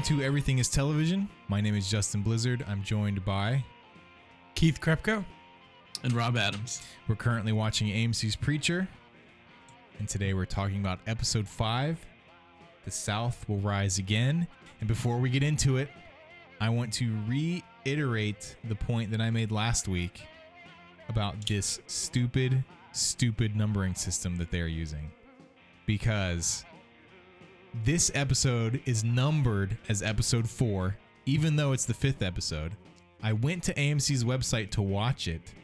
welcome to Everything is Television. My name is Justin Blizzard. I'm joined by. Keith Krepko. and Rob Adams. We're currently watching AMC's Preacher. And today we're talking about episode 5 The South Will Rise Again. And before we get into it, I want to reiterate the point that I made last week about this stupid, stupid numbering system that they're using. Because this episode is numbered as episode 4, even though it's the fifth episode. I went to AMC's website to watch it,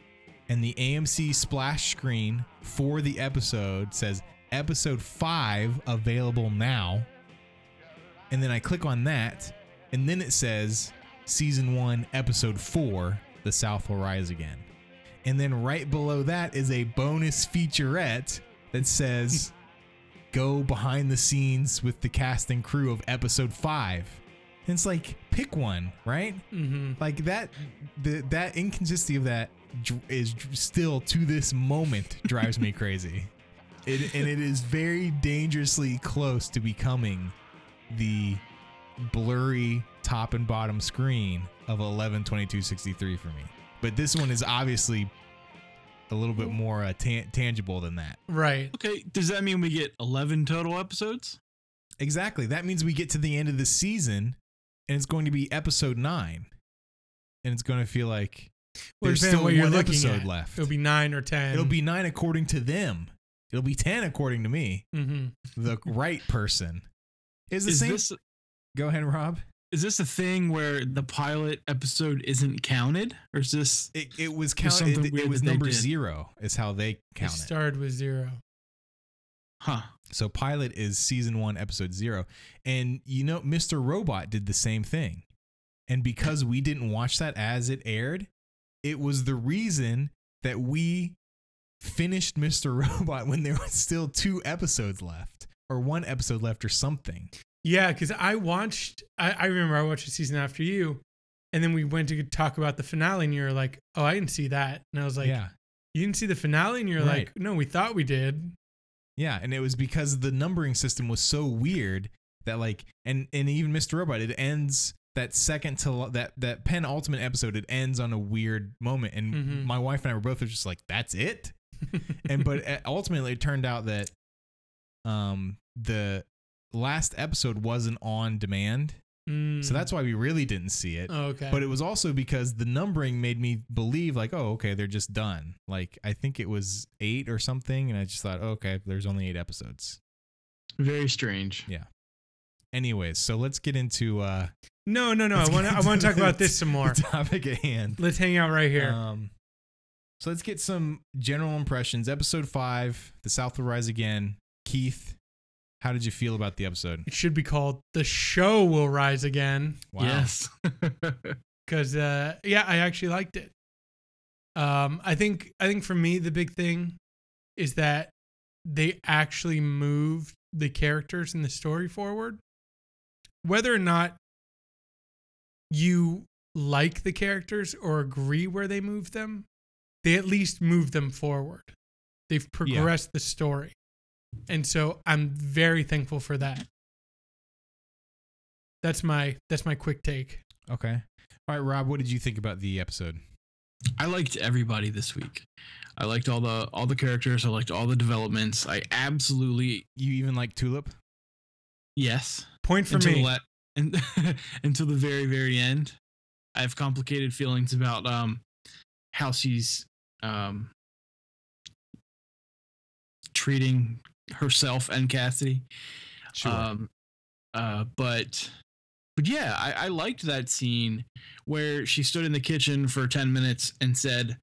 and the AMC splash screen for the episode says episode 5 available now. And then I click on that, and then it says season 1, episode 4, The South Will Rise Again. And then right below that is a bonus featurette that says go behind the scenes with the cast and crew of episode 5. And it's like pick one, right? Mm-hmm. Like that the that inconsistency of that is still to this moment drives me crazy. It, and it is very dangerously close to becoming the blurry top and bottom screen of 112263 for me. But this one is obviously a little bit more uh, tan- tangible than that. Right. Okay, does that mean we get 11 total episodes? Exactly. That means we get to the end of the season and it's going to be episode 9. And it's going to feel like Well, there's depending still on what you're one looking episode at. left. It'll be nine or ten. It'll be 9 according to them. It'll be 10 according to me. Mm-hmm. The right person. Is the Is same this Go ahead, Rob. Is this a thing where the pilot episode isn't counted or is this It, it was There's counted. something It, was number 0 is how they It count it. started with zero. huh? So pilot is season 1 episode 0 and you know Mr. Robot did the same thing. And because we didn't watch that as it aired, it was the reason that we finished Mr. Robot when there was still two episodes left or one episode left or something. Yeah, because I watched. I, I remember I watched the season after you, and then we went to talk about the finale, and you're like, "Oh, I didn't see that," and I was like, yeah. "You didn't see the finale?" And you're Right. like, "No, we thought we did." Yeah, and it was because the numbering system was so weird that like and and even Mr. Robot it ends that second to that that penultimate episode it ends on a weird moment and Mhm. my wife and I were both just like that's it. and but uh, ultimately it turned out that um the last episode wasn't on demand. So that's why we really didn't see it. Mm. okay. But it was also because the numbering made me believe like, oh, okay, they're just done. Like I think it was eight or something, and I just thought, oh, okay, there's only eight episodes. Very strange. Yeah. Anyways, so let's get into uh no, no, no. I want to. I want to talk about this some more. topic at hand. Let's hang out right here. Um so let's get some general impressions. Episode five, The South Will Rise Again. Keith, how did you feel about the episode? it should be called "The Show Will Rise Again." Wow. Yes. because uh, yeah, I actually liked it. Um, I think I think for me the big thing is that they actually moved the characters in the story forward. Whether or not you like the characters or agree where they moved them, they at least moved them forward. They've progressed the story, and so I'm very thankful for that. That's my that's my quick take. Okay. All right, Rob, what did you think about the episode? I liked everybody this week. I liked all the all the characters. I liked all the developments. I absolutely You even like Tulip? yes. Point for until me. the and, until the very very end. I have complicated feelings about um how she's um treating herself and Cassidy. Um, uh, but but yeah, I, I liked that scene where she stood in the kitchen for ten minutes and said,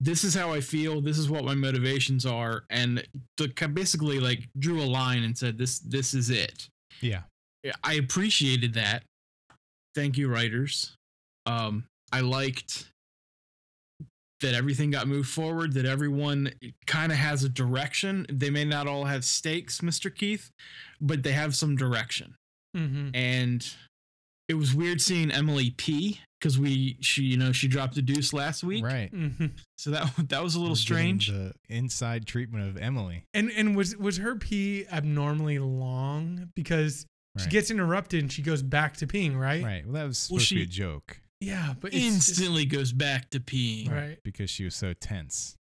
"This is how I feel. This is what my motivations are," and the, basically like drew a line and said, "This this is it." yeah. Yeah, I appreciated that. Thank you, writers. Um, I liked that everything got moved forward, that everyone kind of has a direction. They may not all have stakes, Mr. Keith, but they have some direction. Mm-hmm. And it was weird seeing Emily P because we she you know she dropped a deuce last week, Right. Mm-hmm. so that that was a little We're strange. The inside treatment of Emily. And and was was her pee abnormally long? Because She gets interrupted and she goes back to peeing, right? Right. Well, that was Well, supposed to be a joke. Yeah, but it's just- Instantly goes back to peeing. Right. Because she was so tense.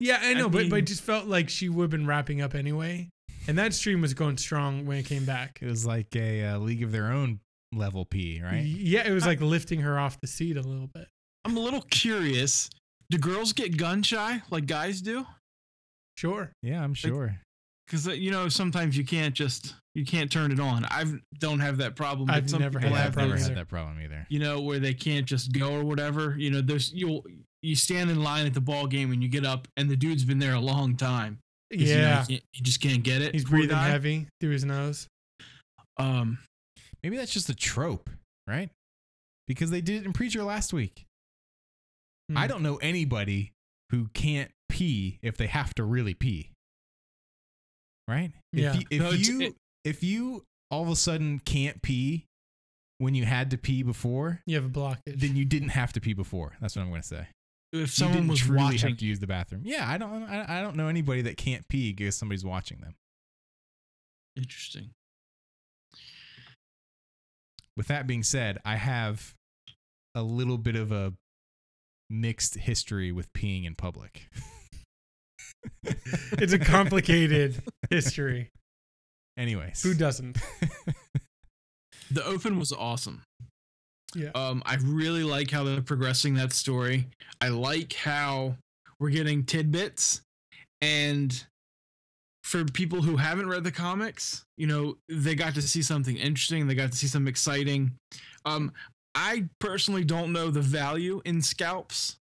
yeah, I I know, but but mean- it just felt like she would have been wrapping up anyway. And that stream was going strong when it came back. It was like a uh, League of Their Own level P, right? Yeah, it was like lifting her off the seat a little bit. I'm a little curious. Do girls get gun shy like guys do? Sure. Yeah, I'm sure. Because you know sometimes you can't just you can't turn it on. I don't have that problem. I've some never had that problem never either. had that problem either. you know, where they can't just go or whatever. You know, there's you'll you stand in line at the ball game and you get up and the dude's been there a long time. 'Cause, you know, Yeah. you, can't- you just can't get it. He's breathing guy. heavy through his nose. Um, Maybe that's just a trope, right? Because they did it in Preacher last week. I Hmm. don't know anybody who can't pee if they have to really pee. Right? Yeah. If you, if No, you it- if you all of a sudden can't pee when you had to pee before, You have a blockage. then you didn't have to pee before. That's what I'm going to say. if you someone didn't was truly watching, have to use the bathroom. Yeah, I don't. I, I don't know anybody that can't pee because somebody's watching them. interesting. With that being said, I have a little bit of a mixed history with peeing in public. it's a complicated history. Anyways, Who doesn't? The open was awesome. Yeah. Um, I really like how they're progressing that story. I like how we're getting tidbits, and for people who haven't read the comics, you know, they got to see something interesting. They got to see something exciting. Um, I personally don't know the value in scalps.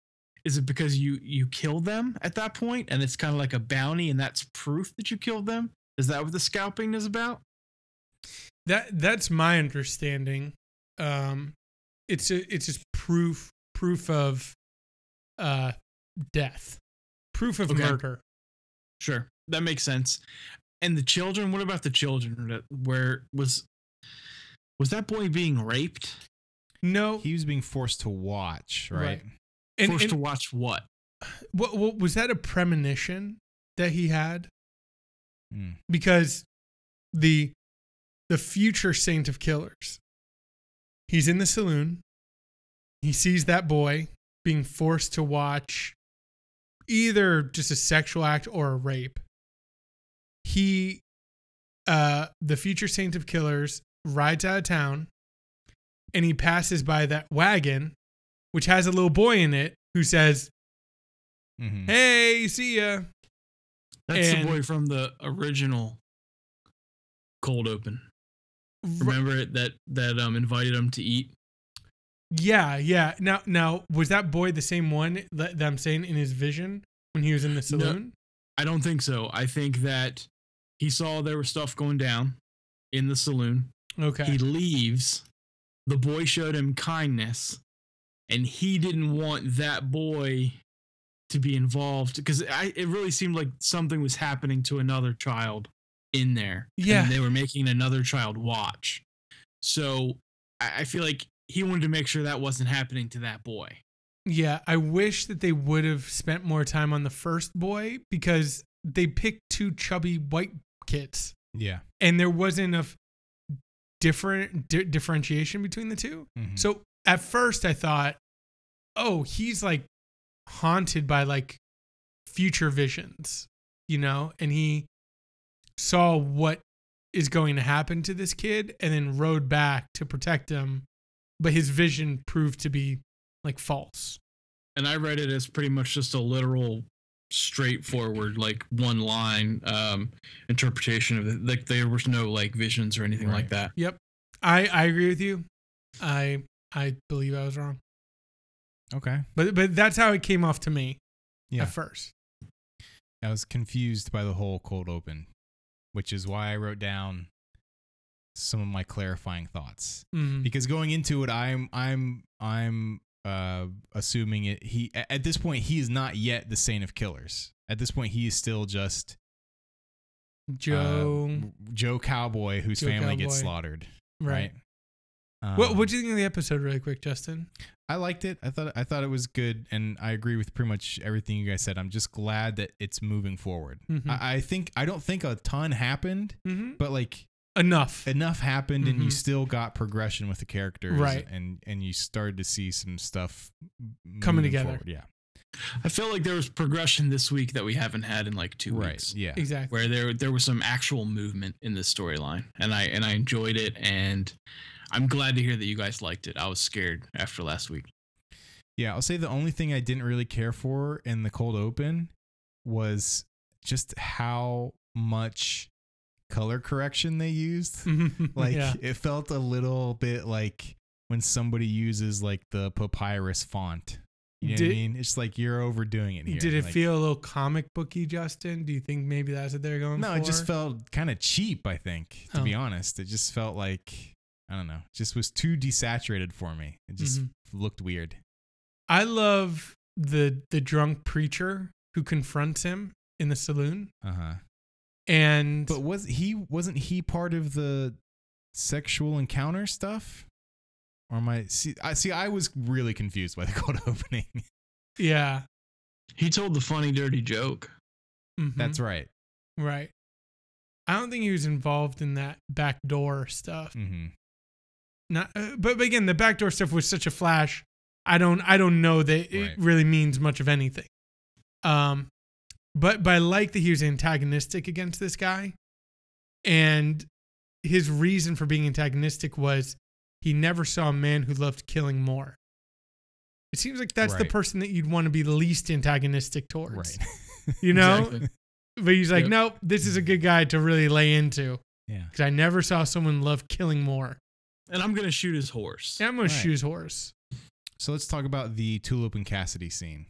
Is it because you you kill them at that point, and it's kind of like a bounty, and that's proof that you killed them? Is that what the scalping is about? That that's my understanding. Um, it's a, it's just proof proof of uh death, proof of Okay. murder. Sure, that makes sense. And the children, what about the children? Where was was that boy being raped? No, he was being forced to watch, right? Right. And, Forced and to watch what? what, what was that a premonition that he had? Mm. Because the the future saint of killers, he's in the saloon. He sees that boy being forced to watch either just a sexual act or a rape. He, uh, the future saint of killers, rides out of town, and he passes by that wagon, which has a little boy in it who says, Mhm. "Hey, see ya." That's And- the boy from the original cold open. R- Remember it that that um invited him to eat? Yeah, yeah. Now, now, was that boy the same one that, that I'm saying in his vision when he was in the saloon? I don't think so. I think that he saw there was stuff going down in the saloon. Okay. He leaves. The boy showed him kindness, and he didn't want that boy to be involved because it really seemed like something was happening to another child in there. Yeah. and they were making another child watch. So I I feel like he wanted to make sure that wasn't happening to that boy. Yeah, I wish that they would have spent more time on the first boy because they picked two chubby white kids, Yeah. and there wasn't enough different di- differentiation between the 2 Mhm. So at first, I thought, oh, he's like haunted by like future visions, you know, and he saw what is going to happen to this kid and then rode back to protect him, but his vision proved to be like false. And I read it as pretty much just a literal, straightforward, like one line um, interpretation of it. Like there was no like visions or anything like that. Yep. I I agree with you. I I believe I was wrong. Okay. But but that's how it came off to me Yeah. at first. I was confused by the whole cold open, which is why I wrote down some of my clarifying thoughts. Mhm. Because going into it, I'm I'm I'm uh assuming it he at this point he is not yet the saint of killers. At this point he is still just uh, Joe, Joe Cowboy whose Joe family gets slaughtered. right. Right. What Um, what do you think of the episode really quick, Justin? I liked it. I thought I thought it was good, and I agree with pretty much everything you guys said. I'm just glad that it's moving forward. Mhm. I, I think I don't think a ton happened, Mm-hmm. but like enough. enough happened and you Mhm. still got progression with the characters Right. and and you started to see some stuff Coming together. forward. yeah I feel like there was progression this week that we haven't had in like two right weeks. yeah Exactly. Where there there was some actual movement in the storyline, and I and I enjoyed it, and I'm glad to hear that you guys liked it. I was scared after last week. yeah i'll say the only thing i didn't really care for in the cold open was just how much color correction they used like yeah. it felt a little bit like when somebody uses like the papyrus font you know what i mean it's like you're overdoing it here Did it Like, feel a little comic booky, Justin? Do you think maybe that's what they're going for? No, for? it just felt kind of cheap, I think, to be Oh. honest. It just felt like I don't know, just was too desaturated for me. It just Mhm. looked weird. I love the the drunk preacher who confronts him in the saloon, Uh-huh. and But was he wasn't he part of the sexual encounter stuff? Or am I see I see I was really confused by the cold opening. yeah, He told the funny, dirty joke. mhm, That's right. right. I don't think he was involved in that backdoor stuff. hmm Not, uh, but, but again, the backdoor stuff was such a flash. I don't, I don't know that it Right. really means much of anything. Um, but but I like that he was antagonistic against this guy, and his reason for being antagonistic was he never saw a man who loved killing more. It seems like that's the person that you'd want to be the least antagonistic towards. Right. You know, Exactly. but he's like, Yep. nope, this is a good guy to really lay into yeah. because I never saw someone love killing more. And I'm gonna shoot his horse. Yeah, I'm gonna Right. shoot his horse. So let's talk about the Tulip and Cassidy scene.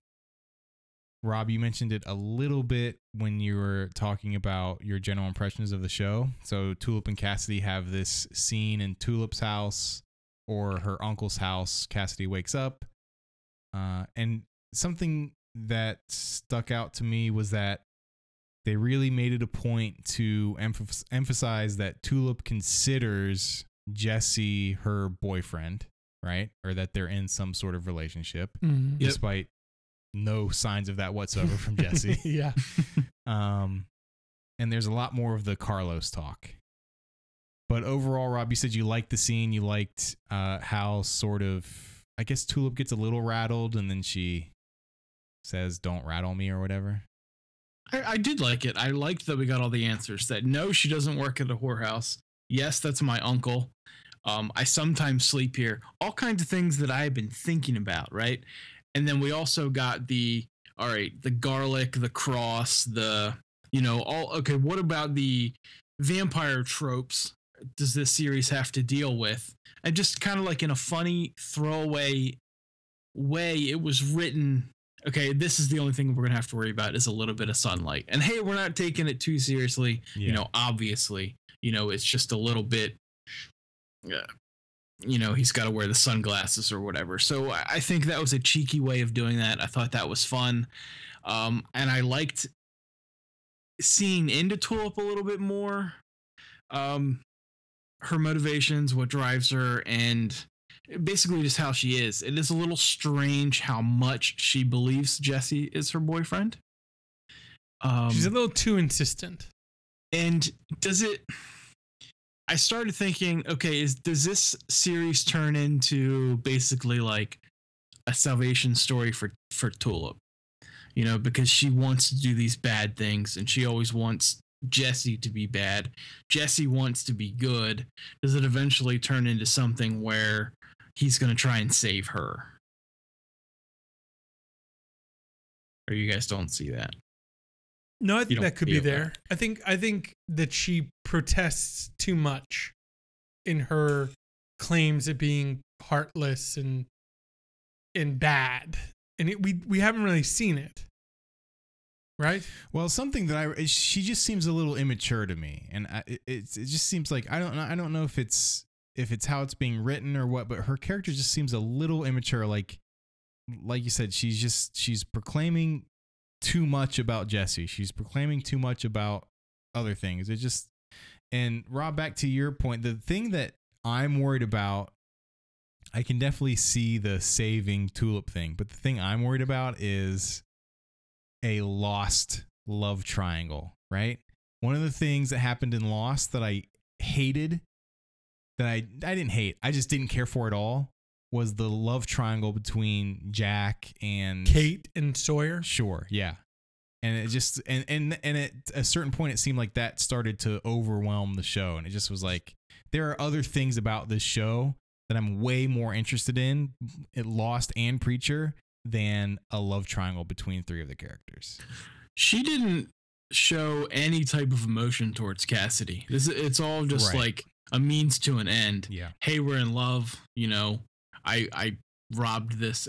Rob, you mentioned it a little bit when you were talking about your general impressions of the show. So Tulip and Cassidy have this scene in Tulip's house or her uncle's house. Cassidy wakes up. Uh, and something that stuck out to me was that they really made it a point to emph- emphasize that Tulip considers Jesse her boyfriend, right? Or that they're in some sort of relationship, Mhm. Yep. despite no signs of that whatsoever from Jesse. yeah. Um, and there's a lot more of the Carlos talk. But overall, Rob, you said you liked the scene. You liked uh, how sort of, I guess Tulip gets a little rattled and then she says, Don't rattle me or whatever. I, I did like it. I liked that we got all the answers. That no, she doesn't work at a whorehouse. Yes, that's my uncle. Um, I sometimes sleep here. All kinds of things that I have been thinking about, right? And then we also got the all right, the garlic, the cross, the you know, all okay, what about the vampire tropes does this series have to deal with? And just kind of like in a funny throwaway way, it was written okay, this is the only thing we're gonna have to worry about is a little bit of sunlight. And hey, we're not taking it too seriously. Yeah. You know, obviously, you know, it's just a little bit. Uh, you know, he's got to wear the sunglasses or whatever. So I I think that was a cheeky way of doing that. I thought that was fun, um, and I liked seeing into Tulip a little bit more. Um, her motivations, what drives her, and basically just how she is. It is a little strange how much she believes Jesse is her boyfriend. Um, She's a little too insistent. And does it? I started thinking, okay, is does this series turn into basically like a salvation story for for Tulip? You know, because she wants to do these bad things, and she always wants Jesse to be bad. Jesse wants to be good. Does it eventually turn into something where he's going to try and save her? Or you guys don't see that? No, I think that could be feel that. there. I think I think that she protests too much in her claims of being heartless and and bad, and it, we we haven't really seen it, right? Well, something that I she just seems a little immature to me, and I, it it just seems like I don't I don't know if it's if it's how it's being written or what, but her character just seems a little immature. Like like you said, she's just she's proclaiming too much about Jesse. She's proclaiming too much about other things. It just and Rob, back to your point, the thing that I'm worried about. I can definitely see the saving tulip thing, but the thing I'm worried about is a lost love triangle, right? One of the things that happened in Lost that I hated that I I didn't hate. I just didn't care for at all was the love triangle between Jack and Kate and Sawyer. Sure, yeah. And it just and and and at a certain point it seemed like that started to overwhelm the show and it just was like there are other things about this show that I'm way more interested in, it Lost and Preacher, than a love triangle between three of the characters. She didn't show any type of emotion towards Cassidy. This it's all just Right. like a means to an end. Yeah. Hey, we're in love. You know, I I robbed this.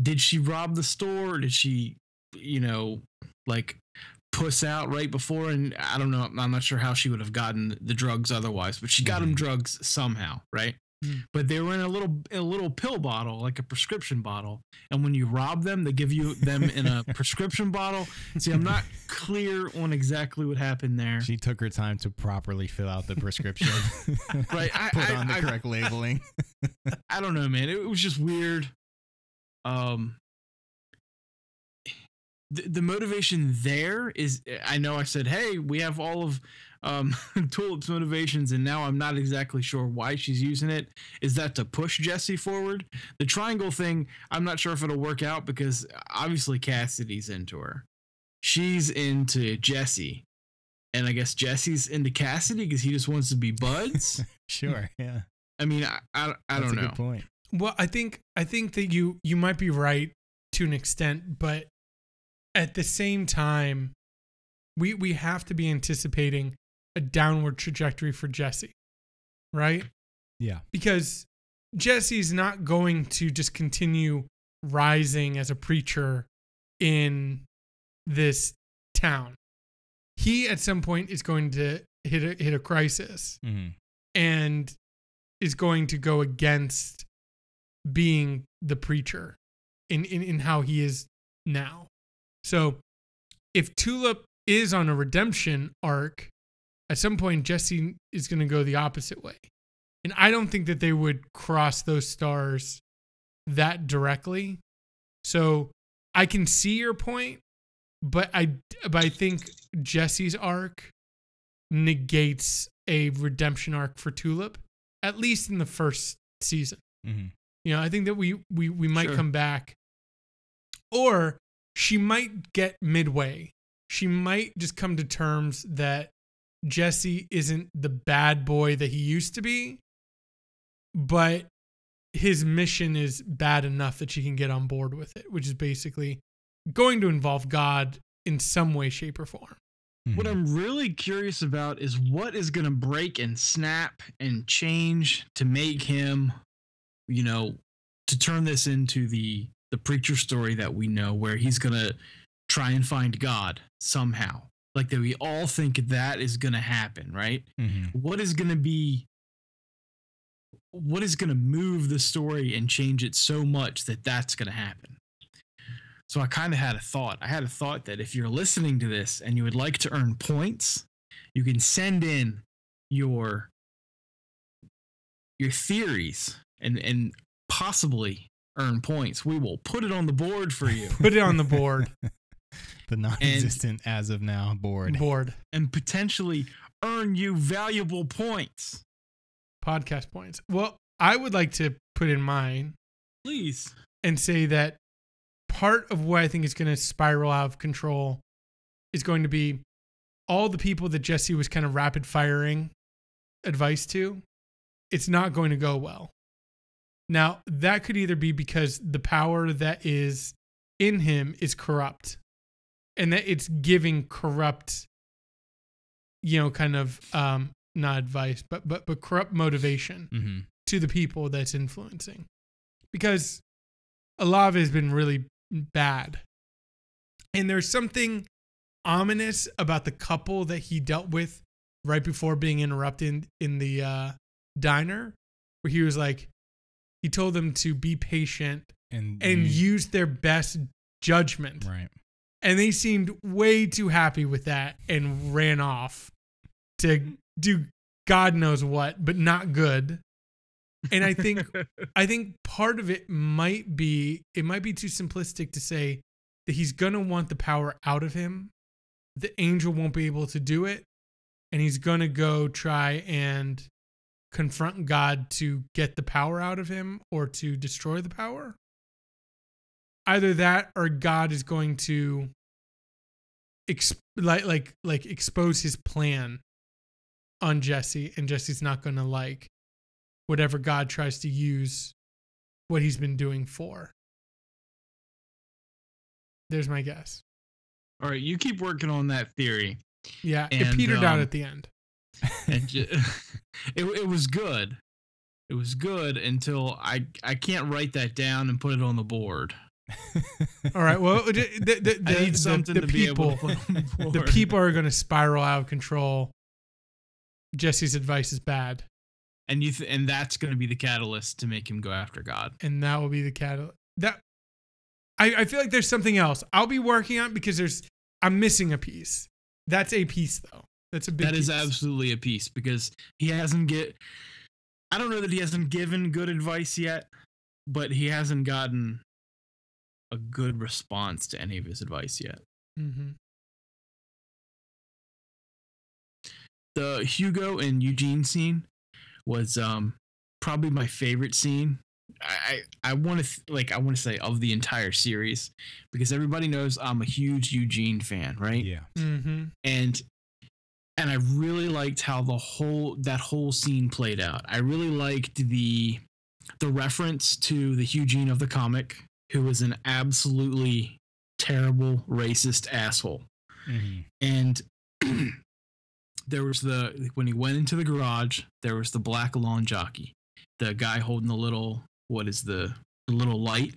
Did she rob the store? Did she, you know, like puss out right before? And I don't know. I'm not sure how she would have gotten the drugs otherwise, but she got him Mhm. drugs somehow, right? Mm. But they were in a little a little pill bottle, like a prescription bottle. And when you rob them, they give you them in a prescription bottle. See, I'm not clear on exactly what happened there. She took her time to properly fill out the prescription. Right, I- Put I- on the I- correct labeling. I don't know, man. It was just weird. Um, the, the motivation there is I know I said, hey, we have all of um, Tulip's motivations, and now I'm not exactly sure why she's using it. Is that to push Jesse forward? The triangle thing, I'm not sure if it'll work out because obviously Cassidy's into her. She's into Jesse. And I guess Jesse's into Cassidy because he just wants to be buds. sure, yeah. I mean, I, I, I That's don't a know. good point. Well, I think I think that you you might be right to an extent, but at the same time, we we have to be anticipating a downward trajectory for Jesse, right? Yeah. Because Jesse's not going to just continue rising as a preacher in this town. He at some point is going to hit a, hit a crisis hmm and is going to go against being the preacher in, in, in how he is now. So if Tulip is on a redemption arc, at some point Jesse is going to go the opposite way. And I don't think that they would cross those stars that directly. So I can see your point, but I but I think Jesse's arc negates a redemption arc for Tulip, at least in the first season. hmm You know, I think that we we we might Sure. come back, or she might get midway. She might just come to terms that Jesse isn't the bad boy that he used to be, but his mission is bad enough that she can get on board with it, which is basically going to involve God in some way, shape, or form. What Mhm. I'm really curious about is what is going to break and snap and change to make him, you know, to turn this into the the preacher story that we know, where he's going to try and find God somehow. Like that, we all think that is going to happen, right? Mhm. What is going to be? What is going to move the story and change it so much that that's going to happen? So I kind of had a thought. I had a thought that if you're listening to this and you would like to earn points, you can send in your your theories and and possibly earn points. We will put it on the board for you Put it on the board. the non-existent as of now board. board and potentially earn you valuable points. podcast points. Well, I would like to put in mine Please. and say that part of what I think is going to spiral out of control is going to be all the people that Jesse was kind of rapid firing advice to. It's not going to go well. Now, that could either be because the power that is in him is corrupt and that it's giving corrupt you know kind of um not advice but but but corrupt motivation hmm to the people that's influencing. Because a lot of it has been really bad. And there's something ominous about the couple that he dealt with right before being interrupted in the uh, diner where he was like he told them to be patient And and use their best judgment. Right. And they seemed way too happy with that and ran off to do god knows what but not good. And i think i think part of it might be it might be too simplistic to say that he's going to want the power out of him. The angel won't be able to do it. And he's going to go try and confront God to get the power out of him or to destroy the power. Either that or God is going to exp- like like like expose his plan on Jesse and Jesse's not going to like whatever God tries to use what he's been doing for. There's my guess. All right, you keep working on that theory. Yeah, and, it petered um, out at the end. And it it was good. It was good until I I can't write that down and put it on the board. All right. Well, the, the, the, I need something the to people, be able to the the people are going to spiral out of control. Jesse's advice is bad, and you th- and that's going to be the catalyst to make him go after God. and that will be the catalyst. That I, I feel like there's something else. I'll be working on because there's I'm missing a piece. That's a piece though. That's a big. That is piece. absolutely a piece because he hasn't get. I don't know that he hasn't given good advice yet, but he hasn't gotten a good response to any of his advice yet. Mhm. The Hugo and Eugene scene was um probably my favorite scene. I I, I want to th- like I want to say of the entire series because everybody knows I'm a huge Eugene fan, right? Yeah. Mhm. and and I really liked how the whole that whole scene played out. I really liked the the reference to the Eugene of the comic, who was an absolutely terrible racist asshole. Mhm. And there was the when he went into the garage, there was the black lawn jockey, the guy holding the little what is the, the little light,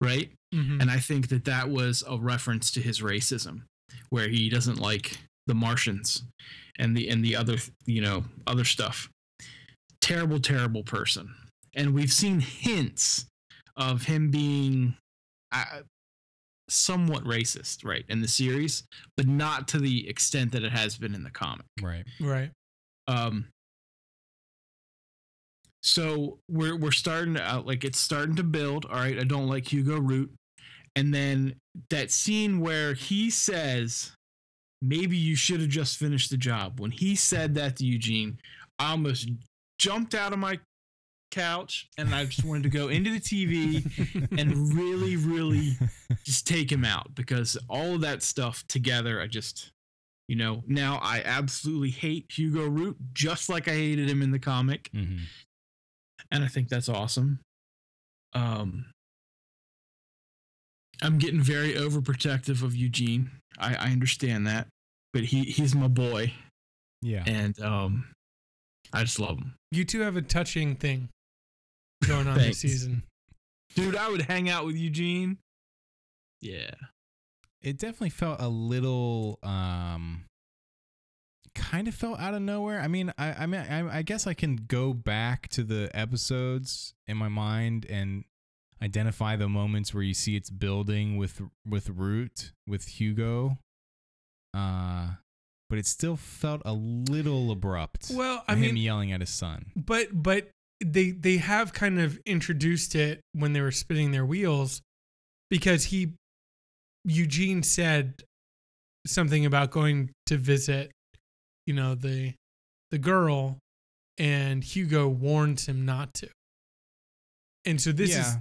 right? Mhm. And I think that that was a reference to his racism, where he doesn't like the Martians and the and the other you know other stuff. Terrible, terrible person. And we've seen hints of him being uh, somewhat racist, right, in the series, but not to the extent that it has been in the comic. Right. Right. Um, so we're we're starting to out like it's starting to build. All right, I don't like Hugo Root, and then that scene where he says, "Maybe you should have just finished the job." When he said that to Eugene, I almost jumped out of my couch and I just wanted to go into the TV and really, really just take him out because all of that stuff together, I just, you know, now I absolutely hate Hugo Root just like I hated him in the comic, Mhm. and I think that's awesome. Um, I'm getting very overprotective of Eugene. I, I understand that, but he he's my boy, Yeah. and um, I just love him, You two have a touching thing going on this season. dude. I would hang out with Eugene. Yeah. it definitely felt a little um kind of felt out of nowhere i mean i i mean I, I guess i can go back to the episodes in my mind and identify the moments where you see it's building with with root with hugo uh but it still felt a little abrupt Well, I him mean, yelling at his son but but they they have kind of introduced it when they were spinning their wheels because he Eugene said something about going to visit you know the the girl and Hugo warns him not to. And so this is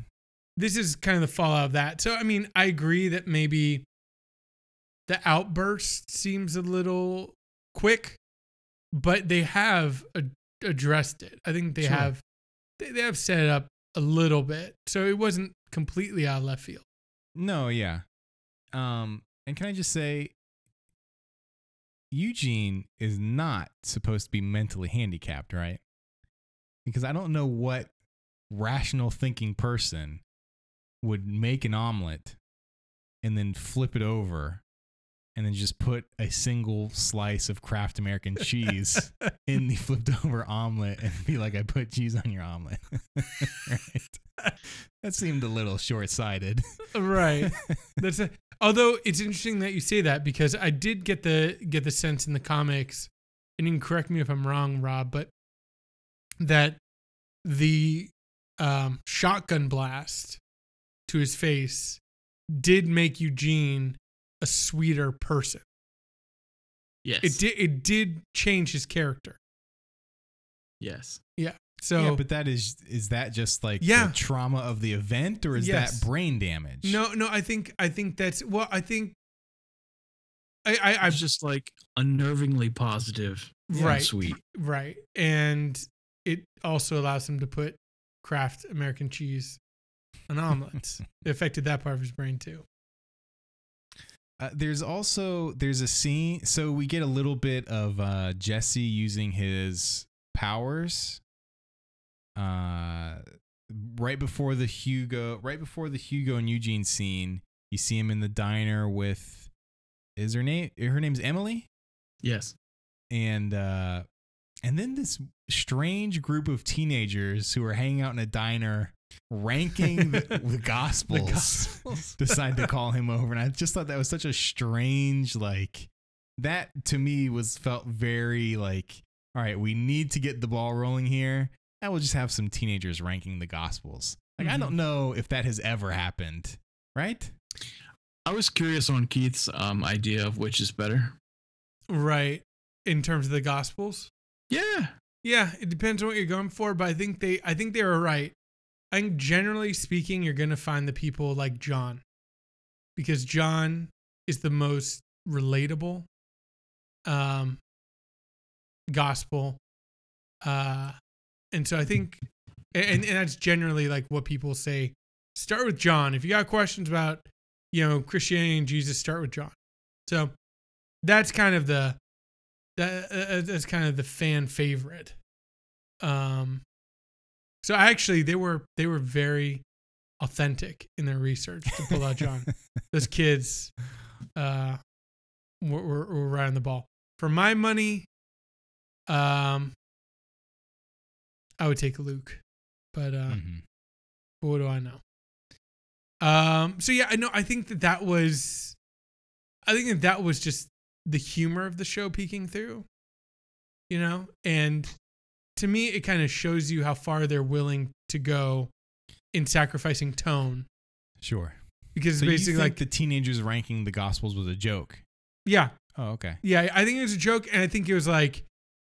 this is kind of the fallout of that. So I mean, I agree that maybe the outburst seems a little quick, but they have ad- addressed it. I think they Sure. have they, they have set it up a little bit, so it wasn't completely out of left field. No, yeah. Um, and can I just say, Eugene is not supposed to be mentally handicapped, right? Because I don't know what rational thinking person would make an omelet and then flip it over and then just put a single slice of Kraft American cheese in the flipped over omelet and be like, I put cheese on your omelet. right? That seemed a little short sighted. right. That's a, although it's interesting that you say that because I did get the get the sense in the comics, and you can correct me if I'm wrong, Rob, but that the um, shotgun blast to his face did make Eugene a sweeter person. Yes. it did it did change his character. Yes. Yeah. So yeah, but that is is that just like Yeah. the trauma of the event, or is Yes. that brain damage? no, no, I think I think that's well, I think I I, I I was just like unnervingly positive. and right Sweet. right, and it also allows him to put Kraft American cheese on omelets. it affected that part of his brain too. Uh, there's also there's a scene. So we get a little bit of uh, Jesse using his powers. Uh, right before the Hugo, right before the Hugo and Eugene scene, you see him in the diner with. Is her name? Her name's Emily. Yes. and uh and then this strange group of teenagers who are hanging out in a diner ranking the, the gospels, The Gospels. decide to call him over and i just thought that was such a strange like that to me was felt very like all right we need to get the ball rolling here and we'll just have some teenagers ranking the gospels like i Mhm. don't know if that has ever happened right I was curious on Keith's um, idea of which is better. right in terms of the Gospels. Yeah. Yeah, it depends on what you're going for, but I think they I think they were right. I think generally speaking, you're gonna find the people like John. Because John is the most relatable um gospel. Uh and so I think and, and that's generally like what people say. Start with John. If you got questions about, you know, Christianity and Jesus, start with John. So that's kind of the that uh, that's kind of the fan favorite. Um, so actually, they were they were very authentic in their research to pull out John. Those kids, uh, were, were, were right on the ball. For my money, um, I would take Luke, but uh, Mhm. but what do I know? Um. So yeah, I know. I think that that was, I think that that was just the humor of the show peeking through, you know. And to me, it kind of shows you how far they're willing to go in sacrificing tone, sure because so basically like, the teenagers ranking the gospels was a joke yeah, oh okay yeah. I think it was a joke, and I think it was like,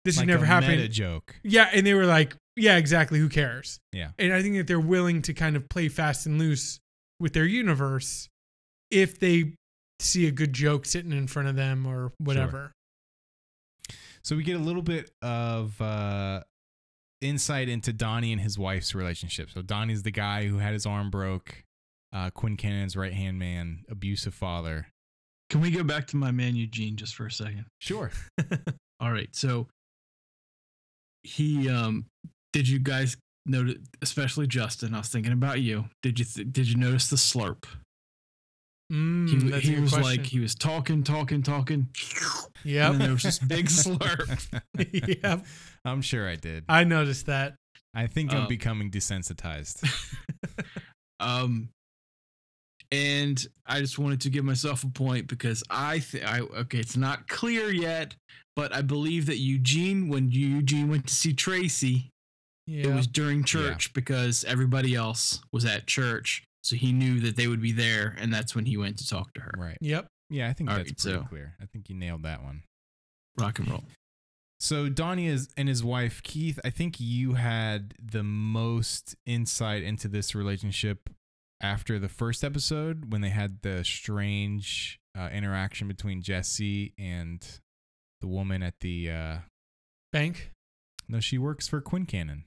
this like should never a happen. meta joke Yeah, and they were like, yeah, exactly. Who cares? Yeah. And I think that they're willing to kind of play fast and loose with their universe if they see a good joke sitting in front of them or whatever. So we get a little bit of uh, insight into Donnie and his wife's relationship. So Donnie's the guy who had his arm broke. Uh, Quincannon's right hand man, abusive father. Can we go back to my man Eugene just for a second? Sure. All right. So he um did you guys notice especially Justin, I was thinking about you. Did you th- did you notice the slurp? Mm, He, he was question. like he was talking, talking, talking. Yeah, And then there was this big slurp. yep. I'm sure I did. I noticed that. I think I'm Uh, becoming desensitized. Um, and I just wanted to give myself a point because I, th- I okay, it's not clear yet, but I believe that Eugene, when Eugene went to see Tracy, Yeah. it was during church because everybody else was at church, so he knew that they would be there, and that's when he went to talk to her. right. yep. Yeah, I think All that's right, pretty so- clear. I think you nailed that one. Rock and roll. So Donnie is and his wife Keith. I think you had the most insight into this relationship after the first episode when they had the strange uh, interaction between Jesse and the woman at the. Uh, Bank. no, she works for Quincannon.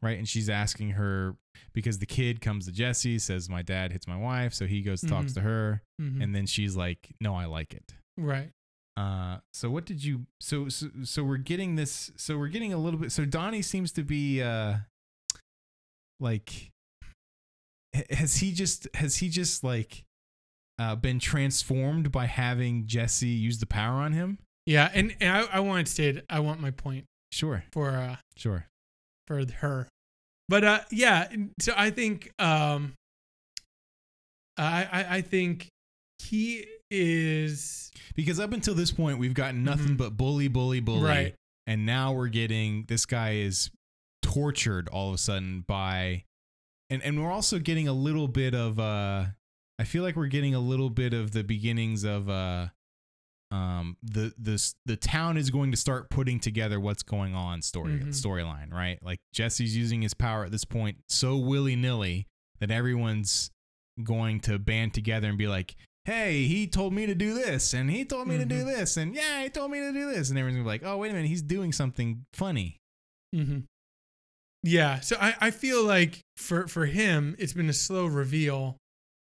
Right, and she's asking her because the kid comes to Jesse, says, "My dad hits my wife," so he goes talks Mhm. to her, Mhm. and then she's like, "No, I like it." right. Uh, so what did you? So so so we're getting this. So we're getting a little bit. So Donnie seems to be uh, like, has he just has he just like, uh, been transformed by having Jesse use the power on him? Yeah. And, and I, I want to state, I want my point Sure, for, uh, sure. For her. But uh yeah, so I think um I I, I think he is Because up until this point, we've gotten nothing Mhm. but bully, bully, bully, Right. and now we're getting this guy is tortured all of a sudden by, and and we're also getting a little bit of uh, I feel like we're getting a little bit of the beginnings of uh, um, the the the town is going to start putting together what's going on story Mhm. storyline, right? Like Jesse's using his power at this point so willy nilly that everyone's going to band together and be like, "Hey, he told me to do this, and he told me to do Mhm. this, and yeah, he told me to do this," and everyone's gonna be like, "Oh, wait a minute, he's doing something funny." Mm-hmm. Yeah, so I, I feel like for for him, it's been a slow reveal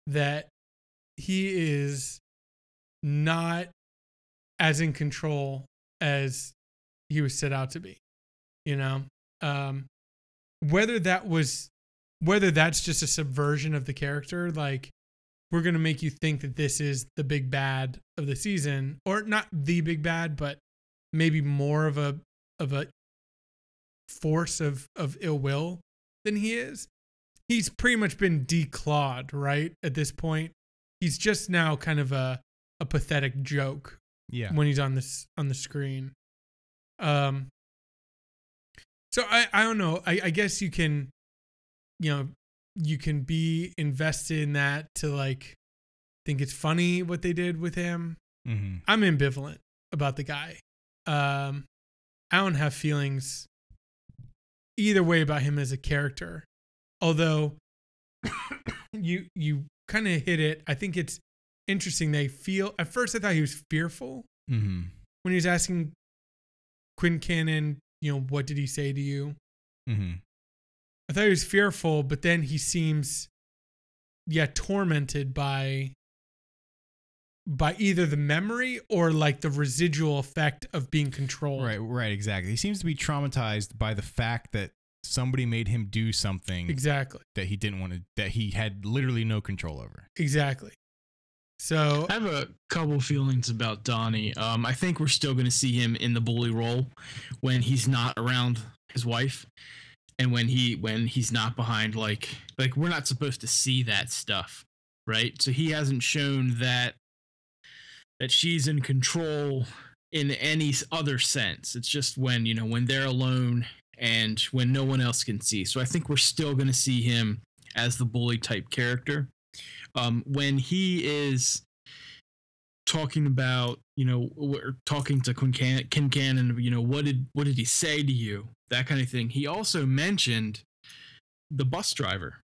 that he is not as in control as he was set out to be. You know, um, whether that was whether that's just a subversion of the character, like we're gonna make you think that this is the big bad of the season, or not the big bad, but maybe more of a of a force of of ill will than he is. He's pretty much been declawed, right? At this point, he's just now kind of a a pathetic joke Yeah, when he's on this on the screen. Um. So I I don't know. I I guess you can, you know, you can be invested in that to like think it's funny what they did with him. mm-hmm. I'm ambivalent about the guy. Um, I don't have feelings either way about him as a character. Although you you kind of hit it. I think it's interesting. They feel at first I thought he was fearful Mm-hmm. when he was asking Quincannon, you know, what did he say to you? Mm-hmm. I thought he was fearful, but then he seems yeah, tormented by by either the memory or like the residual effect of being controlled. Right, right, exactly. He seems to be traumatized by the fact that somebody made him do something Exactly. that he didn't want to, that he had literally no control over. Exactly. So I have a couple feelings about Donnie. Um, I think we're still going to see him in the bully role when he's not around his wife, and when he when he's not behind like like we're not supposed to see that stuff, right? So he hasn't shown that that she's in control in any other sense. It's just when you know when they're alone and when no one else can see. So I think we're still going to see him as the bully type character um, when he is talking about you know we're talking to Quinn Can- Quincannon you know what did what did he say to you that kind of thing he also mentioned the bus driver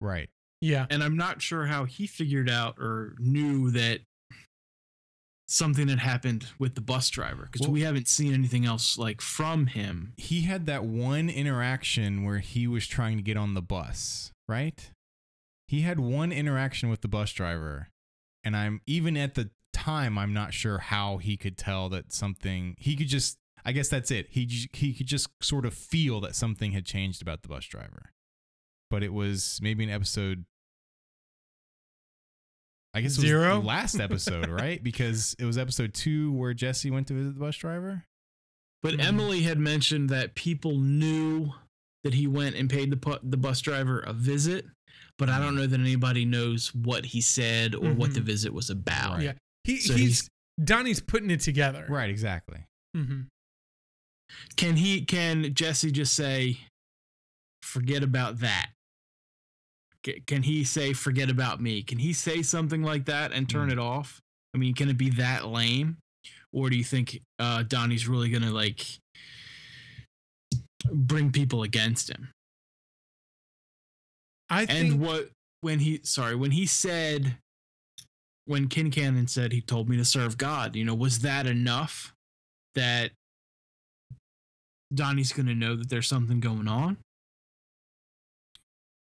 Right. yeah. and I'm not sure how he figured out or knew that something had happened with the bus driver because Well- we haven't seen anything else like from him He had that one interaction where he was trying to get on the bus, right? He had one interaction with the bus driver, and I'm even at the time I'm not sure how he could tell that something he could just I guess that's it. He he could just sort of feel that something had changed about the bus driver. But it was maybe an episode I guess it was Zero? the last episode, right? Because it was episode 2 where Jesse went to visit the bus driver. But Mhm. Emily had mentioned that people knew that he went and paid the pu- the bus driver a visit, but I don't know that anybody knows what he said or what the Mhm. visit was about. Right. Yeah. He So he's Donnie's putting it together. Right, exactly. hmm Can he? Can Jesse just say, "Forget about that"? Ca- Can he say, "Forget about me"? Can he say something like that and turn Mm. it off? I mean, can it be that lame, or do you think uh, Donnie's really gonna like bring people against him? I think and what when he sorry when he said when Quincannon said he told me to serve God, you know, was that enough that Donnie's going to know that there's something going on?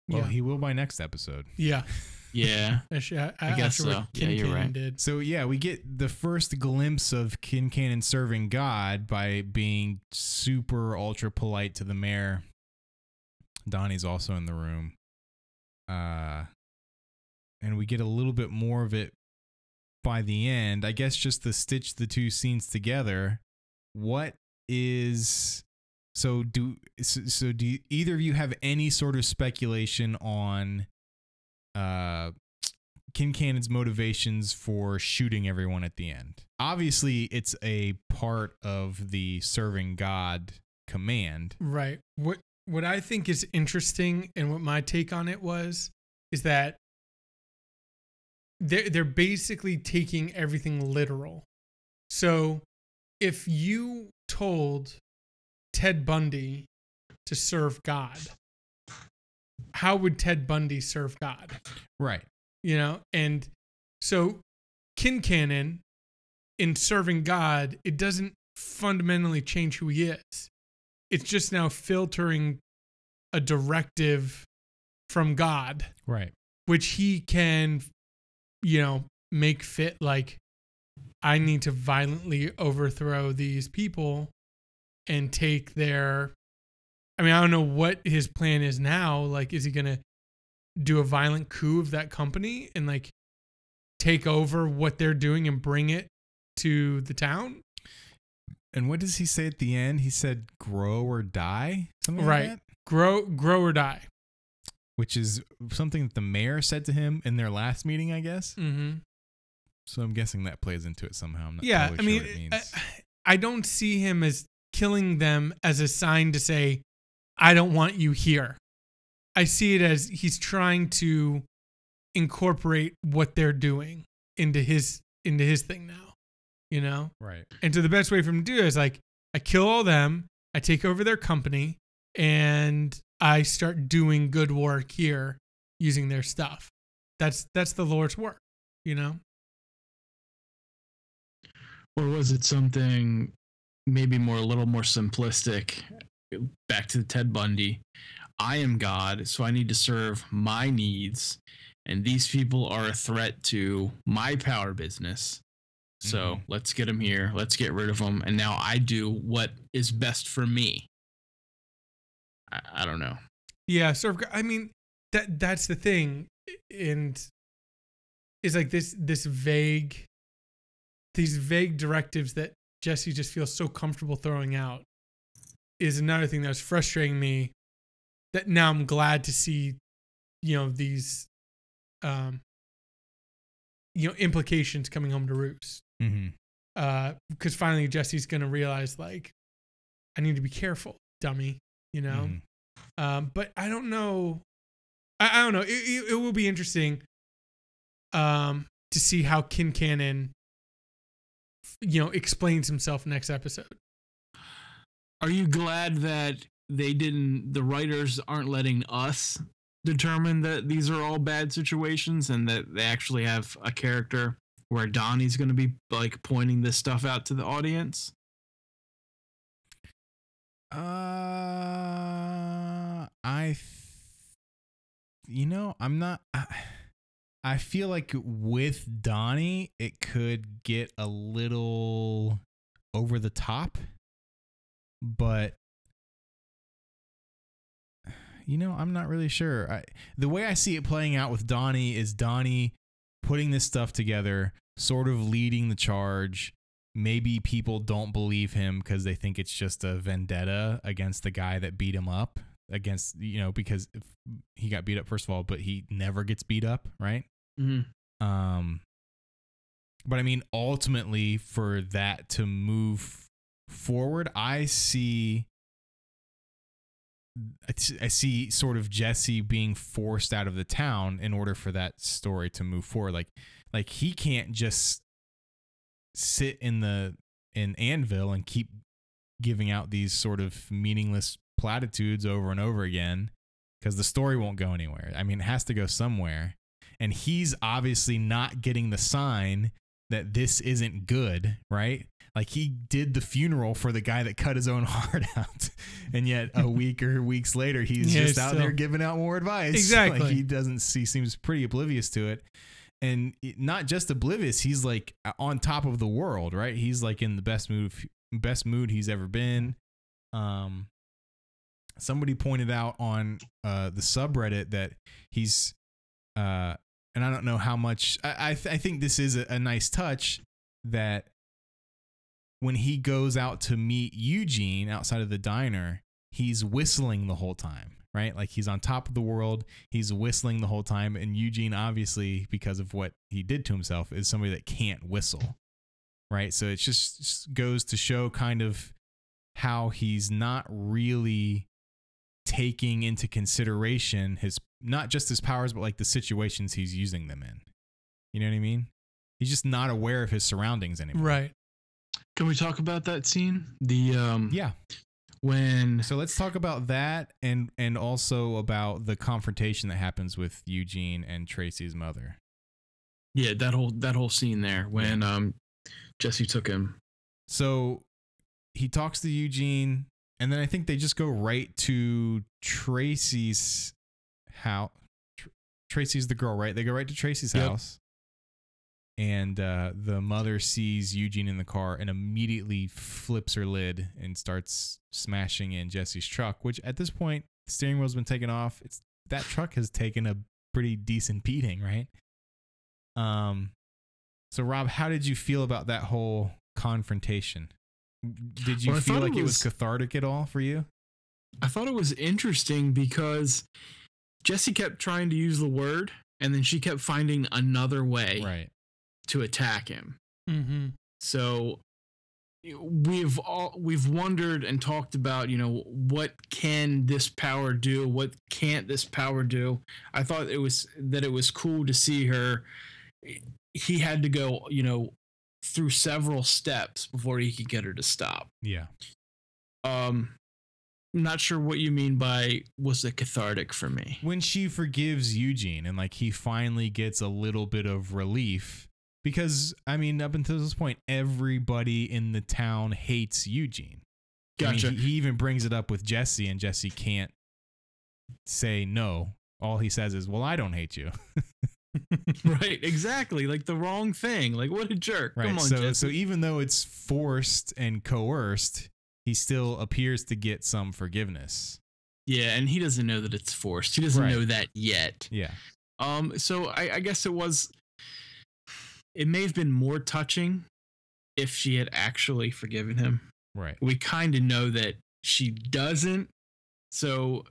Well, yeah. he will by next episode. yeah. Yeah. Actually, I, I guess after what so. Yeah, you're Cannon right. Did. So yeah, we get the first glimpse of Quincannon serving God by being super ultra polite to the mayor. Donnie's also in the room. Uh and we get a little bit more of it by the end. I guess just to stitch the two scenes together. What is so do so, so do you, either of you have any sort of speculation on uh Quincannon's motivations for shooting everyone at the end. Obviously, it's a part of the serving God command. Right. What what I think is interesting and what my take on it was is that they're they're basically taking everything literal So if you told Ted Bundy to serve God, how would Ted Bundy serve God? Right. You know, and so Quincannon in serving God, it doesn't fundamentally change who he is. It's just now filtering a directive from God, Right. which he can, you know, make fit like I need to violently overthrow these people and take their I mean, I don't know what his plan is now. Like, is he gonna do a violent coup of that company and like take over what they're doing and bring it to the town? And what does he say at the end? He said, "Grow or die," something like Right. that. Grow, grow or die. Which is something that the mayor said to him in their last meeting, I guess. Mm-hmm. So I'm guessing that plays into it somehow. I'm not Yeah, totally I sure mean, what it I, means. I don't see him as killing them as a sign to say, "I don't want you here." I see it as he's trying to incorporate what they're doing into his into his thing now. You know, right. and so the best way for him to do it is like, I kill all them, I take over their company, and I start doing good work here using their stuff. That's that's the Lord's work. You know. Or was it something maybe more a little more simplistic? Back to Ted Bundy. I am God, so I need to serve my needs, and these people are a threat to my power business. So Mhm. let's get them here. Let's get rid of them, and now I do what is best for me. I, I don't know. Yeah, serve. I mean, that that's the thing, and is like this this vague, these vague directives that Jesse just feels so comfortable throwing out, is another thing that's frustrating me. That now I'm glad to see, you know, these, um, you know, implications coming home to roost. Mm-hmm. Uh, because finally Jesse's gonna realize like, I need to be careful, dummy. You know. Mm-hmm. Um, but I don't know. I, I don't know. It, it, it will be interesting um, to see how Quincannon, you know, explains himself next episode. Are you glad that they didn't? The writers aren't letting us determine that these are all bad situations, and that they actually have a character where Donnie's going to be like pointing this stuff out to the audience. Uh, I, th- you know, I'm not. I, I feel like with Donnie, it could get a little over the top, but you know, I'm not really sure. I, the way I see it playing out with Donnie is Donnie putting this stuff together, sort of leading the charge. Maybe people don't believe him because they think it's just a vendetta against the guy that beat him up. Against, you know, because if he got beat up, first of all, but he never gets beat up, right? Mm-hmm. Um, but I mean, ultimately, for that to move forward, I see, I see sort of Jesse being forced out of the town in order for that story to move forward. Like, like he can't just sit in the in Anvil and keep giving out these sort of meaningless platitudes over and over again because the story won't go anywhere. I mean, it has to go somewhere and he's obviously not getting the sign that this isn't good, right? Like he did the funeral for the guy that cut his own heart out, and yet a week or weeks later, he's Yeah, just out there giving out more advice. Exactly. like he doesn't. He seems pretty oblivious to it, and not just oblivious. He's like on top of the world, right? He's like in the best mood, best mood he's ever been. Um, somebody pointed out on uh the subreddit that he's uh and I don't know how much I I, th- I think this is a, a nice touch that when he goes out to meet Eugene outside of the diner, he's whistling the whole time, right? Like he's on top of the world, he's whistling the whole time and Eugene obviously because of what he did to himself is somebody that can't whistle. Right? So it just, goes to show kind of how he's not really taking into consideration his not just his powers but like the situations he's using them in you know what i mean he's just not aware of his surroundings anymore Right. Can we talk about that scene? The um Yeah. when So let's talk about that and and also about the confrontation that happens with Eugene and Tracy's mother. yeah, that whole that whole scene there when um Jesse took him. So he talks to Eugene, and then I think they just go right to Tracy's house. Tr- Tracy's the girl, right? They go right to Tracy's Yep. house. And uh, the mother sees Eugene in the car and immediately flips her lid and starts smashing in Jesse's truck, which at this point, the steering wheel's been taken off. It's that truck has taken a pretty decent beating, right? Um, so Rob, how did you feel about that whole confrontation? Did you Well, feel like it it was was- cathartic at all for you? I thought it was interesting because Jesse kept trying to use the word and then she kept finding another way Right. To attack him. Mm-hmm. So we've all we've wondered and talked about, you know, what can this power do? What can't this power do? I thought it was that it was cool to see her he had to go, you know, through several steps before he could get her to stop. Yeah. Um not sure what you mean by was it cathartic for me. When she forgives Eugene and like he finally gets a little bit of relief because I mean up until this point everybody in the town hates Eugene. I mean, Gotcha. he, he even brings it up with Jesse and Jesse can't say no. All he says is, "Well, I don't hate you." right, exactly. Like the wrong thing. Like what a jerk. Right. Come on, so Jesse. so even though it's forced and coerced, he still appears to get some forgiveness. Yeah, and he doesn't know that it's forced. He doesn't Right. know that yet. Yeah. Um, so I, I guess it was. It may have been more touching if she had actually forgiven him. Right. We kind of know that she doesn't, so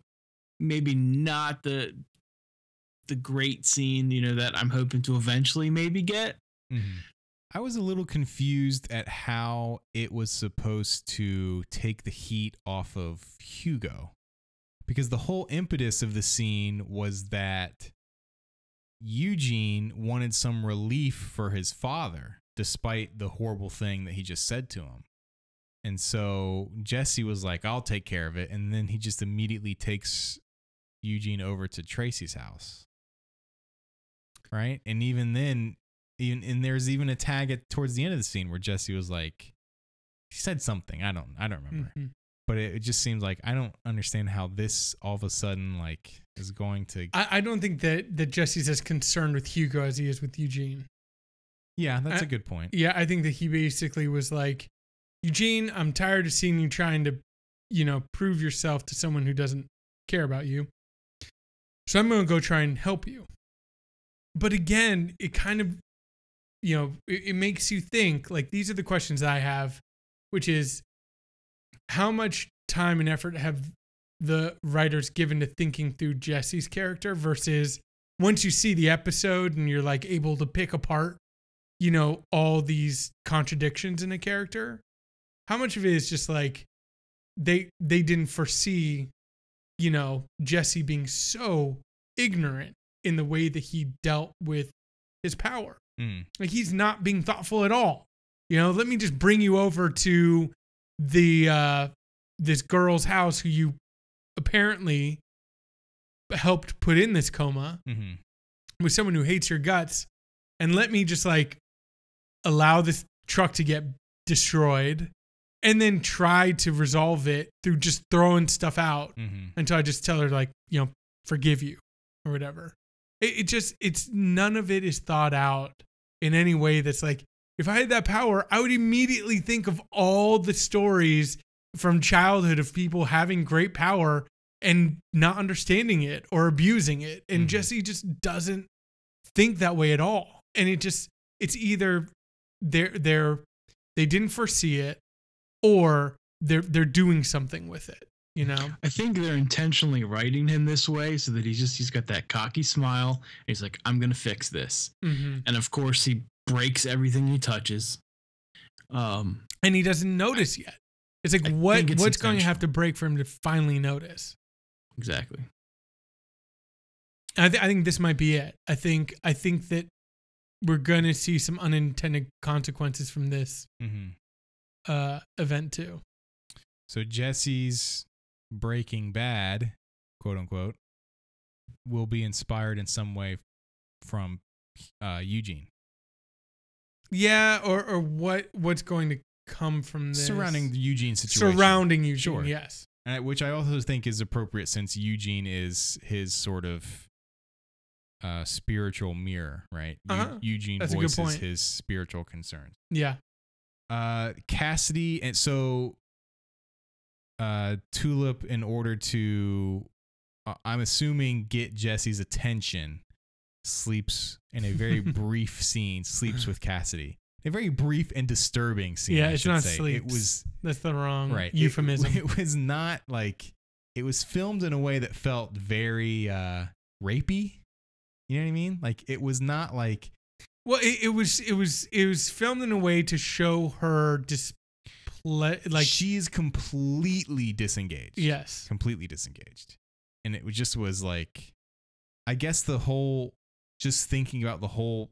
maybe not the the great scene, you know, that I'm hoping to eventually maybe get. Mhm. I was a little confused at how it was supposed to take the heat off of Hugo. Because the whole impetus of the scene was that Eugene wanted some relief for his father, despite the horrible thing that he just said to him. And so Jesse was like, I'll take care of it. And then he just immediately takes Eugene over to Tracy's house. Right. And even then, even and there's even a tag at towards the end of the scene where Jesse was like, he said something. I don't, I don't remember. Mhm. But it, it just seems like I don't understand how this all of a sudden like is going to. I, I don't think that that Jesse's as concerned with Hugo as he is with Eugene. yeah, that's I- a good point. Yeah, I think that he basically was like, Eugene, I'm tired of seeing you trying to, you know, prove yourself to someone who doesn't care about you. So I'm going to go try and help you. But again, it kind of, you know, it, it makes you think like these are the questions that I have, which is how much time and effort have the writers given to thinking through Jesse's character versus once you see the episode and you're like able to pick apart you know all these contradictions in a character how much of it is just like they they didn't foresee you know jesse being so ignorant in the way that he dealt with his power. Mm, like he's not being thoughtful at all. You know let me just bring you over to the uh this girl's house who you apparently helped put in this coma mhm. with someone who hates your guts and let me just like allow this truck to get destroyed and then try to resolve it through just throwing stuff out Mhm. until I just tell her like, you know, forgive you or whatever. It, it just it's none of it is thought out in any way that's like if I had that power, I would immediately think of all the stories from childhood of people having great power and not understanding it or abusing it. And Mhm. Jesse just doesn't think that way at all. And it just it's either they're they're they didn't foresee it or they're they're doing something with it, you know? I think they're intentionally writing him this way so that he's just he's got that cocky smile. He's like, I'm gonna fix this. Mm-hmm. And of course he breaks everything he touches. Um And he doesn't notice yet. It's like I what it's what's going to have to break for him to finally notice? exactly. I, th- I think this might be it. I think I think that we're going to see some unintended consequences from this Mhm. uh, event too. So Jesse's Breaking Bad, quote unquote, will be inspired in some way from uh, Eugene. Yeah, or or what what's going to come from this surrounding the Eugene situation. surrounding Eugene? Sure. Yes. And I- which I also think is appropriate since Eugene is his sort of uh, spiritual mirror, right? Uh-huh. Eugene That's voices his spiritual concerns. Yeah. Uh, Cassidy, and so uh, Tulip, in order to, uh, I'm assuming, get Jesse's attention, sleeps in a very brief scene, sleeps with Cassidy. A very brief and disturbing scene. Yeah, I it's not say. It was That's the wrong right euphemism. It, was not like it was filmed in a way that felt very uh rapey. You know what I mean? Like it was not like well, it, it was it was it was filmed in a way to show her display like she is completely disengaged. yes. completely disengaged, and it just was like, I guess the whole just thinking about the whole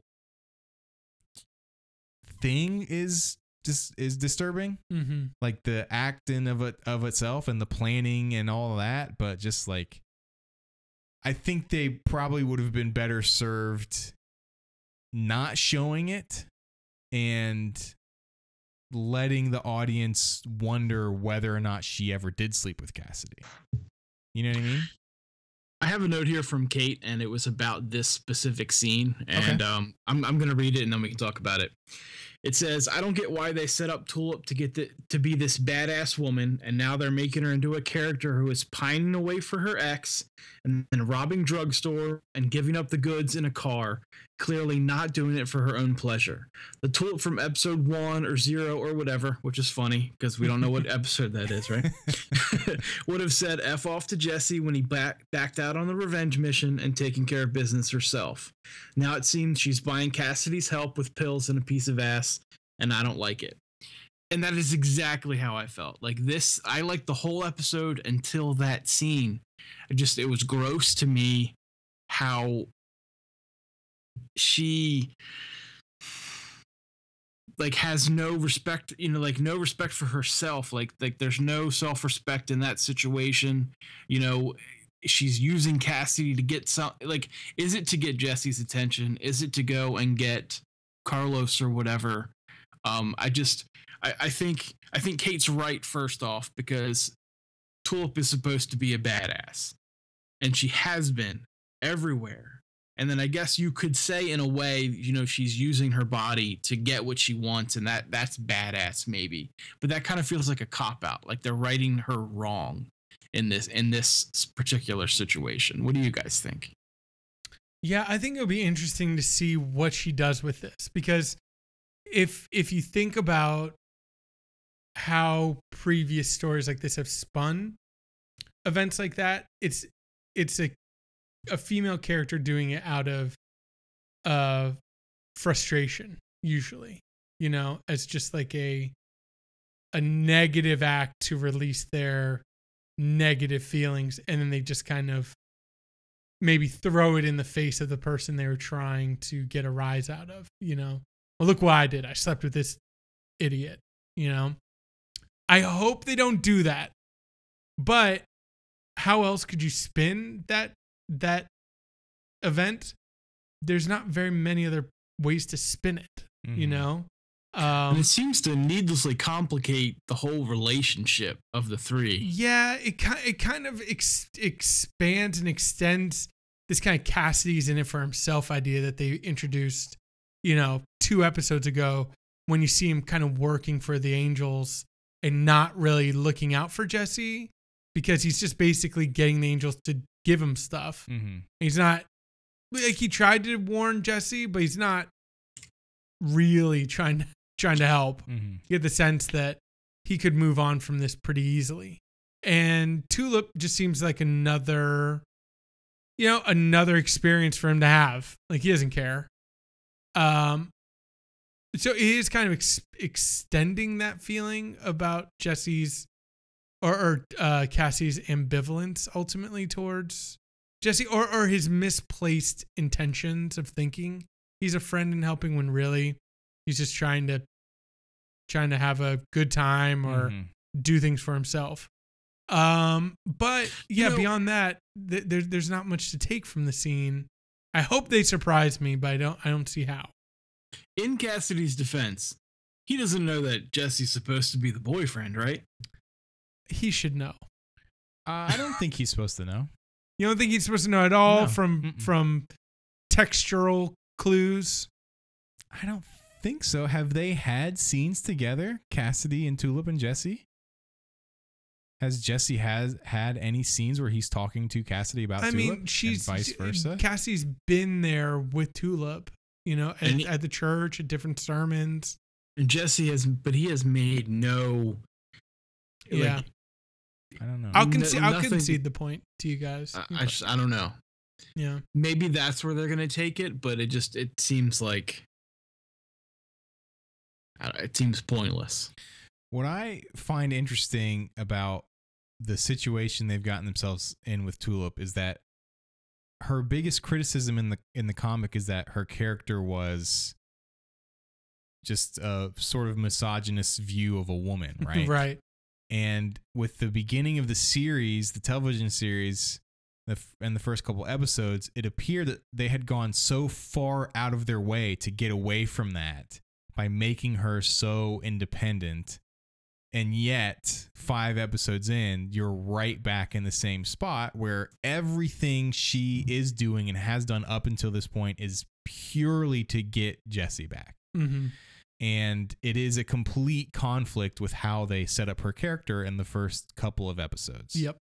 thing is just is disturbing. Mm-hmm. like the acting of it of itself and the planning and all of that but just like i think they probably would have been better served not showing it and letting the audience wonder whether or not she ever did sleep with cassidy you know what i mean I have a note here from Kate, and it was about this specific scene. And um, I'm, I'm going to read it, and then we can talk about it. It says, "I don't get why they set up Tulip to get the, to be this badass woman, and now they're making her into a character who is pining away for her ex, and then robbing drugstore and giving up the goods in a car. Clearly not doing it for her own pleasure. The Tulip from episode one or zero or whatever, which is funny because we don't know what episode that is, right? would have said F off to Jesse when he back, backed out on the revenge mission and taking care of business herself. Now it seems she's buying Cassidy's help with pills and a piece of ass, and I don't like it. And that is exactly how I felt. Like this, I liked the whole episode until that scene. I just, it was gross to me how she like has no respect you know like no respect for herself like like there's no self-respect in that situation you know she's using cassidy to get some like is it to get jesse's attention? Is it to go and get carlos or whatever? Um i just i, I think i think kate's right first off because tulip is supposed to be a badass and she has been everywhere and then I guess you could say in a way, you know, she's using her body to get what she wants, and that that's badass maybe. But that kind of feels like a cop out, like they're writing her wrong in this in this particular situation. What do you guys think? Yeah, I think it'll be interesting to see what she does with this because if if you think about how previous stories like this have spun events like that, it's it's a a female character doing it out of uh frustration usually, you know, as just like a a negative act to release their negative feelings and then they just kind of maybe throw it in the face of the person they were trying to get a rise out of, you know. Well, look what I did. I slept with this idiot, you know. I hope they don't do that. But how else could you spin that that event? There's not very many other ways to spin it, you Mhm. know. and Um it seems to needlessly complicate the whole relationship of the three. Yeah, it kind it kind of ex- expands and extends this kind of Cassidy's in it for himself idea that they introduced, you know, two episodes ago when you see him kind of working for the Angels and not really looking out for Jesse because he's just basically getting the Angels to give him stuff. Mhm. He's not like he tried to warn Jesse, but he's not really trying trying to help Mhm. you get the sense that he could move on from this pretty easily. And Tulip just seems like another, you know, another experience for him to have. Like he doesn't care. Um, so he is kind of ex- extending that feeling about Jesse's or, or uh, Cassie's ambivalence ultimately towards Jesse or, or his misplaced intentions of thinking he's a friend and helping when really he's just trying to trying to have a good time or Mhm. do things for himself. Um, but yeah, know- beyond that, th- there's there's not much to take from the scene. I hope they surprise me, but I don't I don't see how. In Cassidy's defense, he doesn't know that Jesse's supposed to be the boyfriend, right? He should know. Uh, I don't think he's supposed to know. You don't think he's supposed to know at all No. from Mm-mm. from textural clues? I don't think so. Have they had scenes together, Cassidy and Tulip and Jesse? Has Jesse has had any scenes where he's talking to Cassidy about I Tulip mean, she's and vice versa? Cassie's been there with Tulip, you know, at, he- at the church, at different sermons. And Jesse has, but he has made no. like, Yeah. I don't know. I'll no- concede. I'll concede the point to you guys. I, I just, I don't know. yeah. Maybe that's where they're gonna take it, but it just, it seems like. It seems pointless. What I find interesting about the situation they've gotten themselves in with Tulip is that her biggest criticism in the in the comic is that her character was just a sort of misogynist view of a woman, right? right. And with the beginning of the series, the television series, the f- and the first couple episodes, it appeared that they had gone so far out of their way to get away from that by making her so independent. And yet, five episodes in, you're right back in the same spot where everything she is doing and has done up until this point is purely to get Jesse back hmm and it is a complete conflict with how they set up her character in the first couple of episodes. Yep.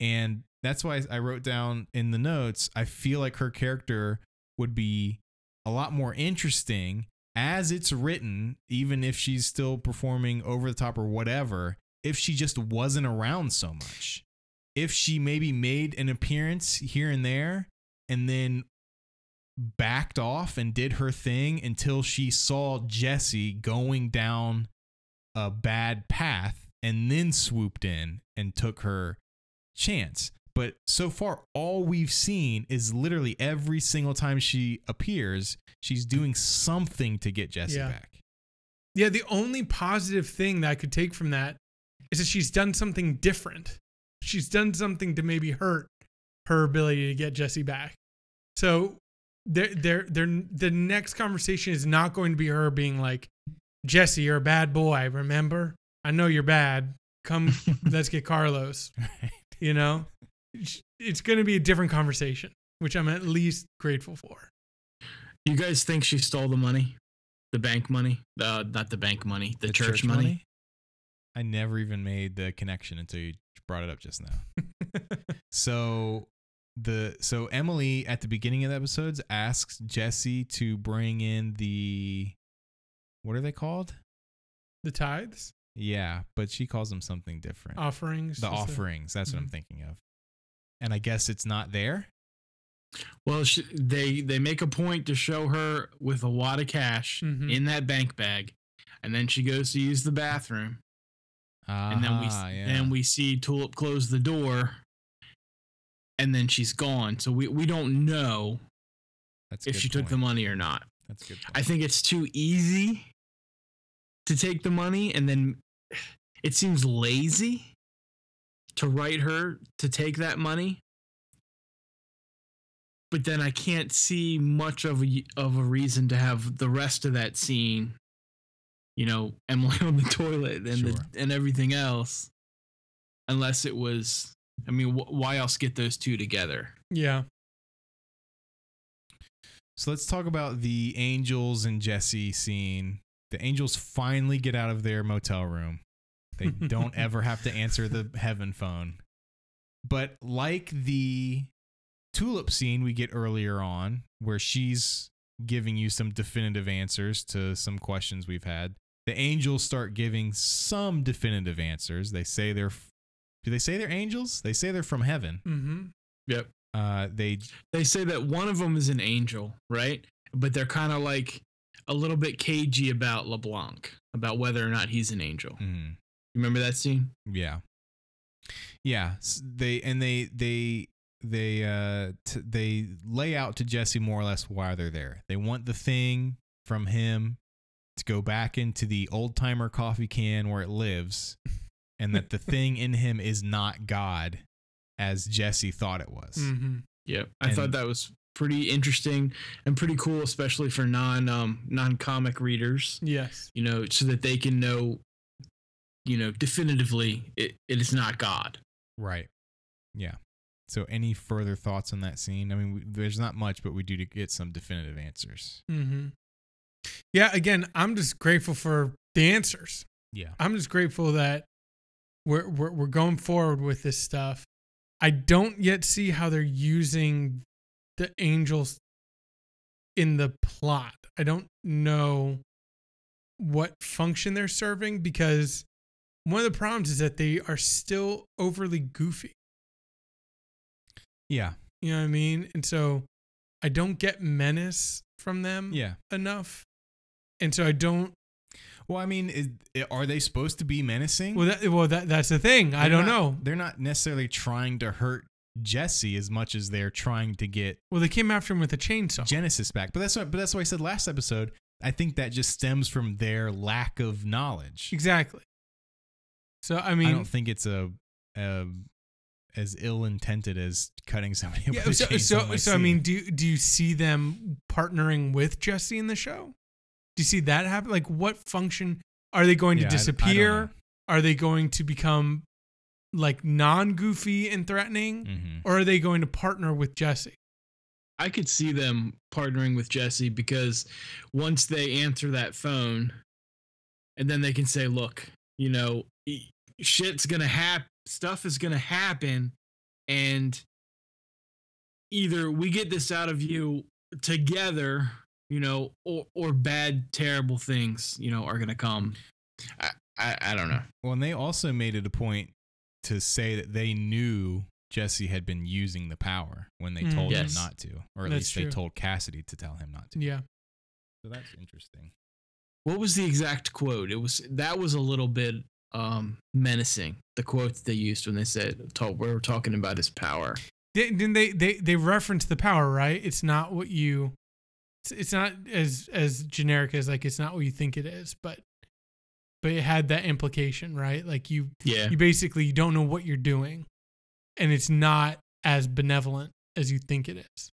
And that's why I wrote down in the notes, I feel like her character would be a lot more interesting as it's written, even if she's still performing over the top or whatever, if she just wasn't around so much. If she maybe made an appearance here and there and then backed off and did her thing until she saw Jesse going down a bad path and then swooped in and took her chance. But so far, all we've seen is literally every single time she appears, she's doing something to get Jesse Yeah. back. Yeah. The only positive thing that I could take from that is that she's done something different. She's done something to maybe hurt her ability to get Jesse back. So there, there, there. The next conversation is not going to be her being like, "Jesse, you're a bad boy. Remember? I know you're bad. Come, let's get Carlos." Right. You know, It's- it's going to be a different conversation, which I'm at least grateful for. You guys think she stole the money, the bank money? Uh, not the bank money, the, church, money. I never even made the connection until you brought it up just now. So the so Emily at the beginning of the episodes asks Jesse to bring in the what are they called? the tithes, Yeah, but she calls them something different. offerings, the is it? offerings, that's what I'm Mhm. thinking of. And I guess it's not there. Well, she, they they make a point to show her with a lot of cash Mhm. in that bank bag, and then she goes to use the bathroom, and then we Ah, yeah. and we see Tulip close the door, and then she's gone. So we we don't know that's if she took the money or not. That's good. Point. I think it's too easy to take the money, and then it seems lazy to write her to take that money. But then I can't see much of a of a reason to have the rest of that scene, you know, Emily on the toilet and Sure. the, and everything else, unless it was. I mean, wh- why else get those two together? Yeah. So let's talk about the Angels and Jesse scene. The Angels finally get out of their motel room. They don't ever have to answer the heaven phone. But like the tulip scene we get earlier on, where she's giving you some definitive answers to some questions we've had, the angels start giving some definitive answers. They say they're, do they say they're angels? They say they're from heaven. Mm-hmm. Yep. Uh, they they say that one of them is an angel, right? But they're kind of like a little bit cagey about LeBlanc, about whether or not he's an angel. mm, Remember that scene? Yeah. Yeah, they and they they they uh t- they lay out to Jesse more or less why they're there. They want the thing from him to go back into the old timer coffee can where it lives, and that the thing in him is not God, as Jesse thought it was. Mm-hmm. Yeah, I And- thought that was pretty interesting and pretty cool, especially for non um, non comic readers. Yes. You know, so that they can know, you know, definitively it, it is not God. Right. Yeah. So, any further thoughts on that scene? I mean, we, there's not much, but we do get some definitive answers. Mm-hmm. Yeah. Again, I'm just grateful for the answers. Yeah. I'm just grateful that we're, we're we're going forward with this stuff. I don't yet see how they're using the angels in the plot. I don't know what function they're serving because one of the problems is that they are still overly goofy. Yeah. You know what I mean? And so I don't get menace from them Yeah. enough. And so I don't Well, I mean, is, are they supposed to be menacing? well that well that that's the thing. I They're don't not- know. They're not necessarily trying to hurt Jesse as much as they're trying to get Well, they came after him with a chainsaw. Genesis back. But that's what. But that's what I said last episode. I think that just stems from their lack of knowledge. Exactly. So I mean, I don't think it's a, a as ill intended as cutting somebody yeah. with a So chainsaw so, so I mean, do do you see them partnering with Jesse in the show? Do you see that happen? Like, what function are they going Yeah, I- I to don't disappear? Are they going to become like non goofy and threatening, Mhm. or are they going to partner with Jesse? I could see them partnering with Jesse because once they answer that phone, and then they can say, "Look, you know, shit's gonna happen, stuff is gonna happen, and either we get this out of you together, you know, or or bad, terrible things, you know, are gonna come." I I, I don't know. Well, and they also made it a point to say that they knew Jesse had been using the power when they Mm. told Yes. him not to, or at That's least true. they told Cassidy to tell him not to. Yeah. So that's interesting. What was the exact quote? It was that was a little bit um menacing. The quote they used when they said talk, we were talking about his power. They- Didn't they, they they reference the power, right? It's not what you it's, it's not as as generic as like it's not what you think it is, but but it had that implication, right? Like you Yeah. you basically you don't know what you're doing and it's not as benevolent as you think it is.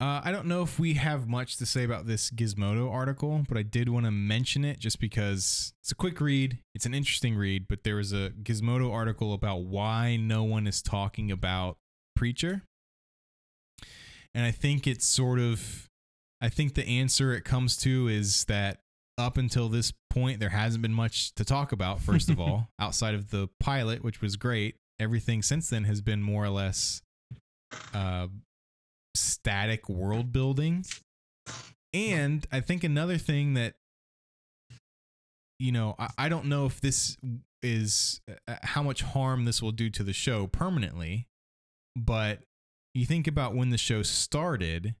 Uh, I don't know if we have much to say about this Gizmodo article, but I did want to mention it just because it's a quick read. It's an interesting read, but there was a Gizmodo article about why no one is talking about Preacher. And I think it's sort of, I think the answer it comes to is that up until this point, there hasn't been much to talk about, first of all, outside of the pilot, which was great. Everything since then has been more or less uh, static world building. And I think another thing that, you know, I, I don't know if this is uh, how much harm this will do to the show permanently, but you think about when the show started,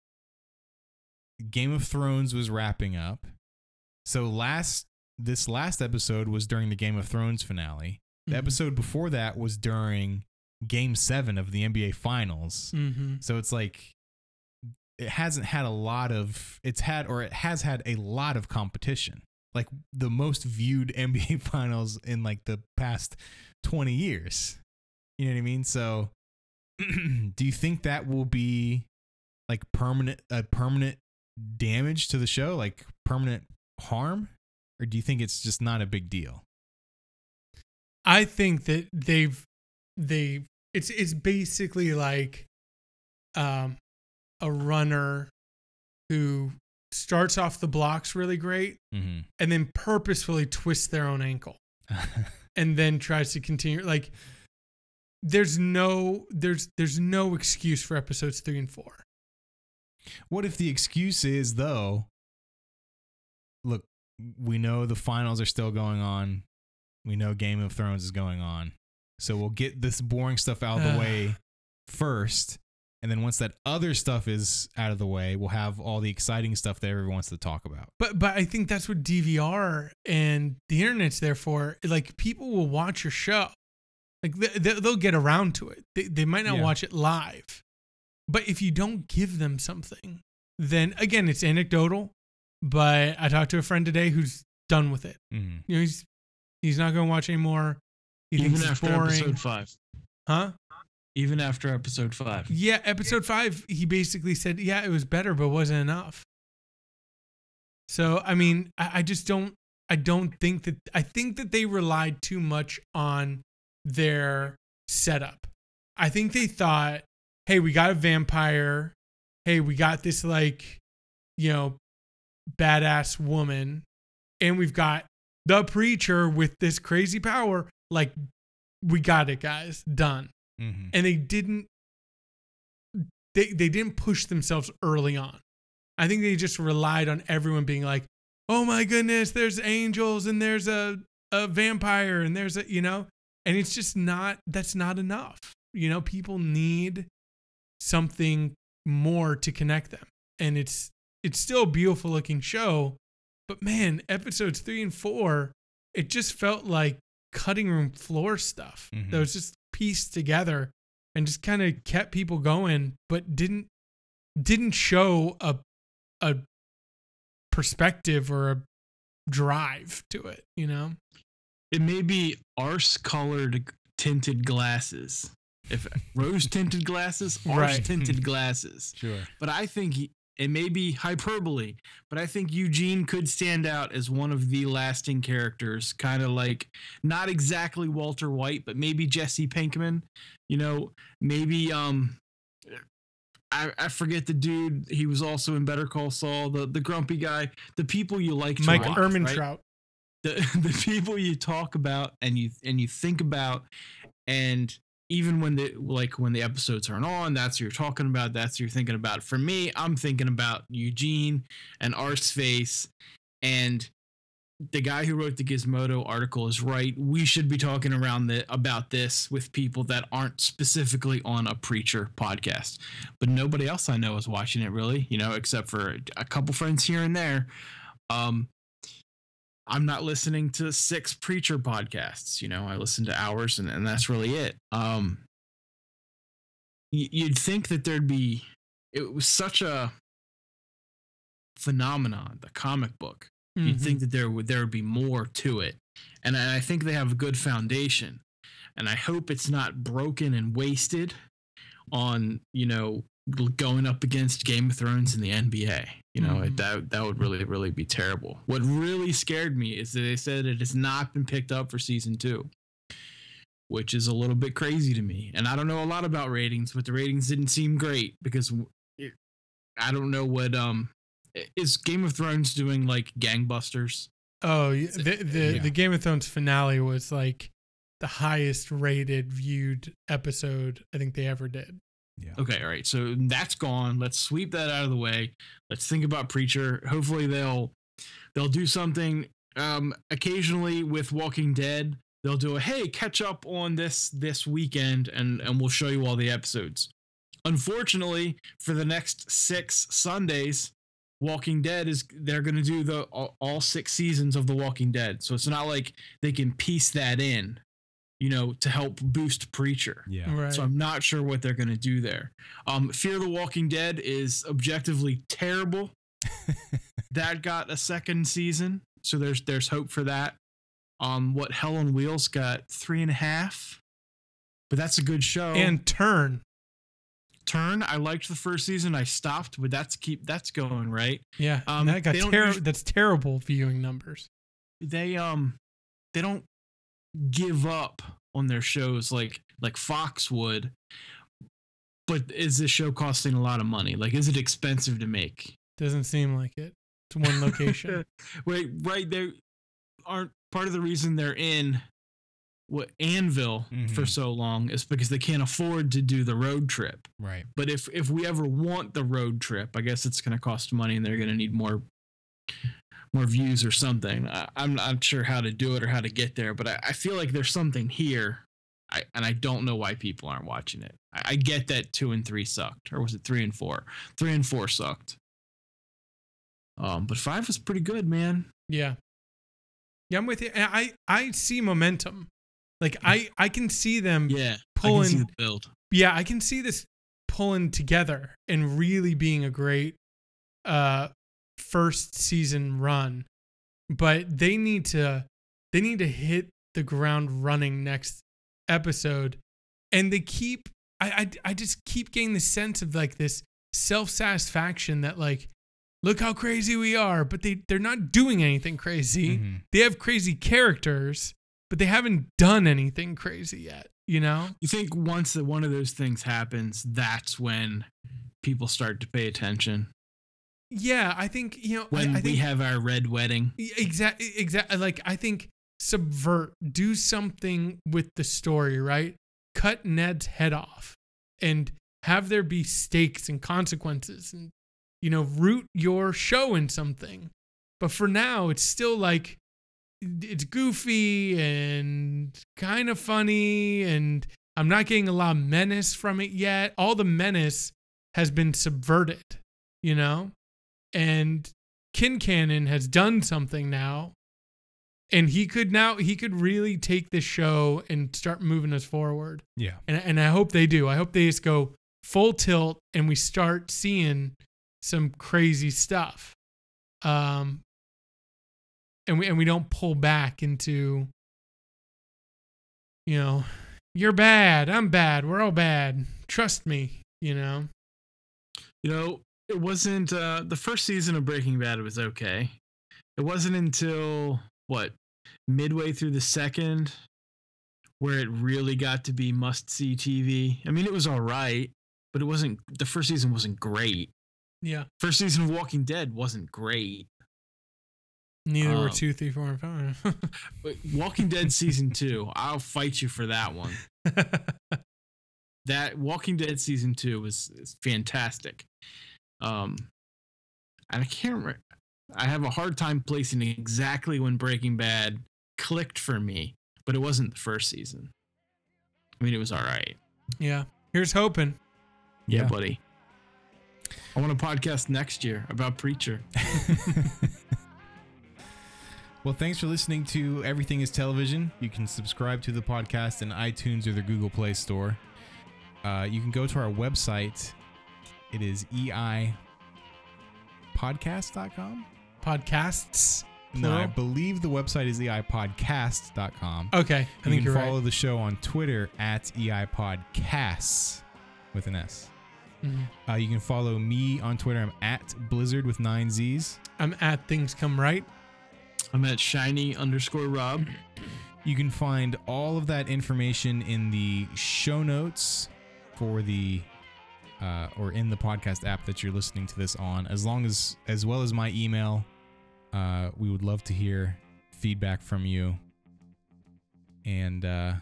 Game of Thrones was wrapping up. So last this last episode was during the Game of Thrones finale. The Mhm. episode before that was during game 7 of the NBA finals. Mm-hmm. So it's like it hasn't had a lot of it's had or it has had a lot of competition. Like the most viewed NBA finals in like the past 20 years. You know what I mean? So do you think that will be like permanent a permanent damage to the show, like permanent harm? Or do you think it's just not a big deal? I think that they've they it's it's basically like um a runner who starts off the blocks really great Mm-hmm. and then purposefully twists their own ankle and then tries to continue like there's no there's there's no excuse for episodes 3 and 4. What if the excuse is though? Look, we know the finals are still going on. We know Game of Thrones is going on. So we'll get this boring stuff out of the way first. And then once that other stuff is out of the way, we'll have all the exciting stuff that everyone wants to talk about. But but I think that's what DVR and the internet's there for. Like people will watch your show, like they, they- they'll get around to it. They they might not Yeah. watch it live, but if you don't give them something, then again it's anecdotal. but I talked to a friend today who's done with it. Mhm. You know, he's he's not going to watch anymore. He Even thinks it's after boring. episode five. Huh? Even after episode five. Yeah, episode five, he basically said, yeah, it was better, but wasn't enough. So, I mean, I, I just don't, I don't think that, I think that they relied too much on their setup. I think they thought, hey, we got a vampire. Hey, we got this, like, you know, badass woman. And we've got the preacher with this crazy power. Like, we got it, guys. Done Mhm. and they didn't they they didn't push themselves early on. I think they just relied on everyone being like, "Oh my goodness, there's angels and there's a a vampire and there's a, you know, and it's just not that's not enough. You know, people need something more to connect them. And it's it's still a beautiful looking show, but man, episodes 3 and 4, it just felt like cutting room floor stuff Mhm. that was just pieced together and just kind of kept people going but didn't didn't show a a perspective or a drive to it you know It may be arse colored tinted glasses. If rose tinted glasses, arse Right. tinted glasses. Sure. But I think he- it may be hyperbole, but I think Eugene could stand out as one of the lasting characters, kind of like not exactly Walter White, but maybe Jesse Pinkman. You know, maybe um I, I forget the dude. He was also in Better Call Saul, the the grumpy guy, the people you like. To mike watch, right? The the people you talk about and you and you think about and even when the like when the episodes aren't on that's what you're talking about that's what you're thinking about. For me i'm thinking about eugene and arseface and the guy who wrote the gizmodo article is right. We should be talking around the about this with people that aren't specifically on a preacher podcast. But nobody else i know is watching it really you know except for a couple friends here and there. Um I'm not listening to six preacher podcasts. You know, I listen to ours, and, and that's really it. Um, you'd think that there'd be. It was such a phenomenon, the comic book. You'd Mhm. think that there would there would be more to it, and I think they have a good foundation, and I hope it's not broken and wasted on you know going up against Game of Thrones and the NBA. You know Mhm. that that would really really be terrible. What really scared me is that they said it has not been picked up for season two, which is a little bit crazy to me. And I don't know a lot about ratings, but the ratings didn't seem great because it, I don't know what um is Game of Thrones doing like gangbusters. oh the the, Yeah. the game of thrones finale was like the highest rated viewed episode i think they ever did Yeah. Okay, all right. So that's gone. Let's sweep that out of the way. Let's think about Preacher. Hopefully they'll they'll do something um occasionally with Walking Dead. They'll do a hey, catch up on this this weekend and and we'll show you all the episodes. Unfortunately, for the next 6 Sundays, Walking Dead is they're going to do the all, all 6 seasons of The Walking Dead. So it's not like they can piece that in, you know, to help boost Preacher. Yeah. right So I'm not sure what they're going to do there. Um, Fear the Walking Dead is objectively terrible. that got a second season, so there's there's hope for that. Um, what Hell on Wheels got three and a half, but that's a good show. and turn Turn, I liked the first season. I stopped, but that's keep that's going right. yeah Um, that got they ter- usu- that's terrible viewing numbers They um they don't give up on their shows like like Fox would. But is this show costing a lot of money? Like, is it expensive to make? doesn't seem like it it's one location Wait, right they aren't part of the reason they're in what Annville for Mhm. so long is because they can't afford to do the road trip. Right. But if if we ever want the road trip, I guess it's going to cost money, and they're going to need more more views or something. I, I'm not sure how to do it or how to get there, but I, I feel like there's something here. I, and I don't know why people aren't watching it. I, I get that two and three sucked, or was it three and four? Three and four sucked. Um, but five was pretty good, man. Yeah. Yeah, I'm with you. And I I see momentum. Like I I can see them yeah. Yeah, I can Pulling- see the build. Yeah, I can see this pulling together and really being a great uh first season run, but they need to they need to hit the ground running next episode, and they keep I I, I just keep getting the sense of like this self satisfaction that like look how crazy we are, but they they're not doing anything crazy. Mhm. They have crazy characters, but they haven't done anything crazy yet. You know? You think once that one of those things happens, that's when people start to pay attention. Yeah, I think you know. When I, I we have our red wedding. exactly exactly like i think subvert do something with the story right cut ned's head off and have there be stakes and consequences and you know root your show in something but for now it's still like it's goofy and kind of funny and i'm not getting a lot of menace from it yet all the menace has been subverted you know and Quincannon has done something now, and he could now he could really take this show and start moving us forward. Yeah. And and I hope they do. I hope they just go full tilt and we start seeing some crazy stuff. Um and we and we don't pull back into you know, you're bad, I'm bad, we're all bad. Trust me, you know. You know, it wasn't uh the first season of Breaking Bad was okay. It wasn't until what midway through the second where it really got to be must see TV. I mean, it was all right, but it wasn't the first season wasn't great. Yeah. First season of Walking Dead wasn't great. Neither were Um, two, three, four, and five. But Walking Dead season 2, I'll fight you for that one. That Walking Dead season 2 was is fantastic. Um and I can't remember I have a hard time placing exactly when Breaking Bad clicked for me, but it wasn't the first season. I mean, it was all right. yeah. Here's hoping. Yeah, Yeah. buddy. I want a podcast next year about Preacher. well, thanks for listening to Everything is Television. You can subscribe to the podcast in iTunes or the Google Play Store. Uh, you can go to our website. It is eipodcast.com. Podcasts. No, I believe the website is eipodcast.com. Okay. I you think can you're follow right. the show on Twitter at eipodcasts with an S. Mhm. Uh, you can follow me on Twitter. I'm at Blizzard with nine Z's. I'm at Things Come Right. I'm at shiny underscore Rob. You can find all of that information in the show notes for the uh, or in the podcast app that you're listening to this on, as long as as well as my email. Uh, we would love to hear feedback from you. And uh,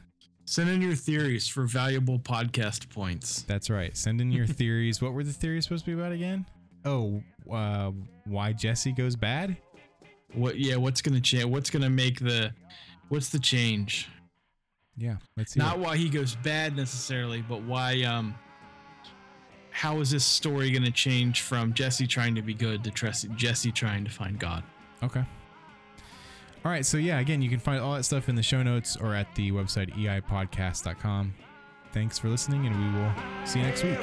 Send in your theories for valuable podcast points. that's right. Send in your theories. What were the theories supposed to be about again? Oh, uh, why Jesse goes bad? What? Yeah. What's gonna change? What's gonna make the? What's the change? Yeah, let's see. Not why he goes bad necessarily, but why? Um. How is this story gonna change from Jesse trying to be good to Jesse Jesse trying to find God? Okay. All right. So, yeah, again, you can find all that stuff in the show notes or at the website eipodcast.com. Thanks for listening, and we will see you next week.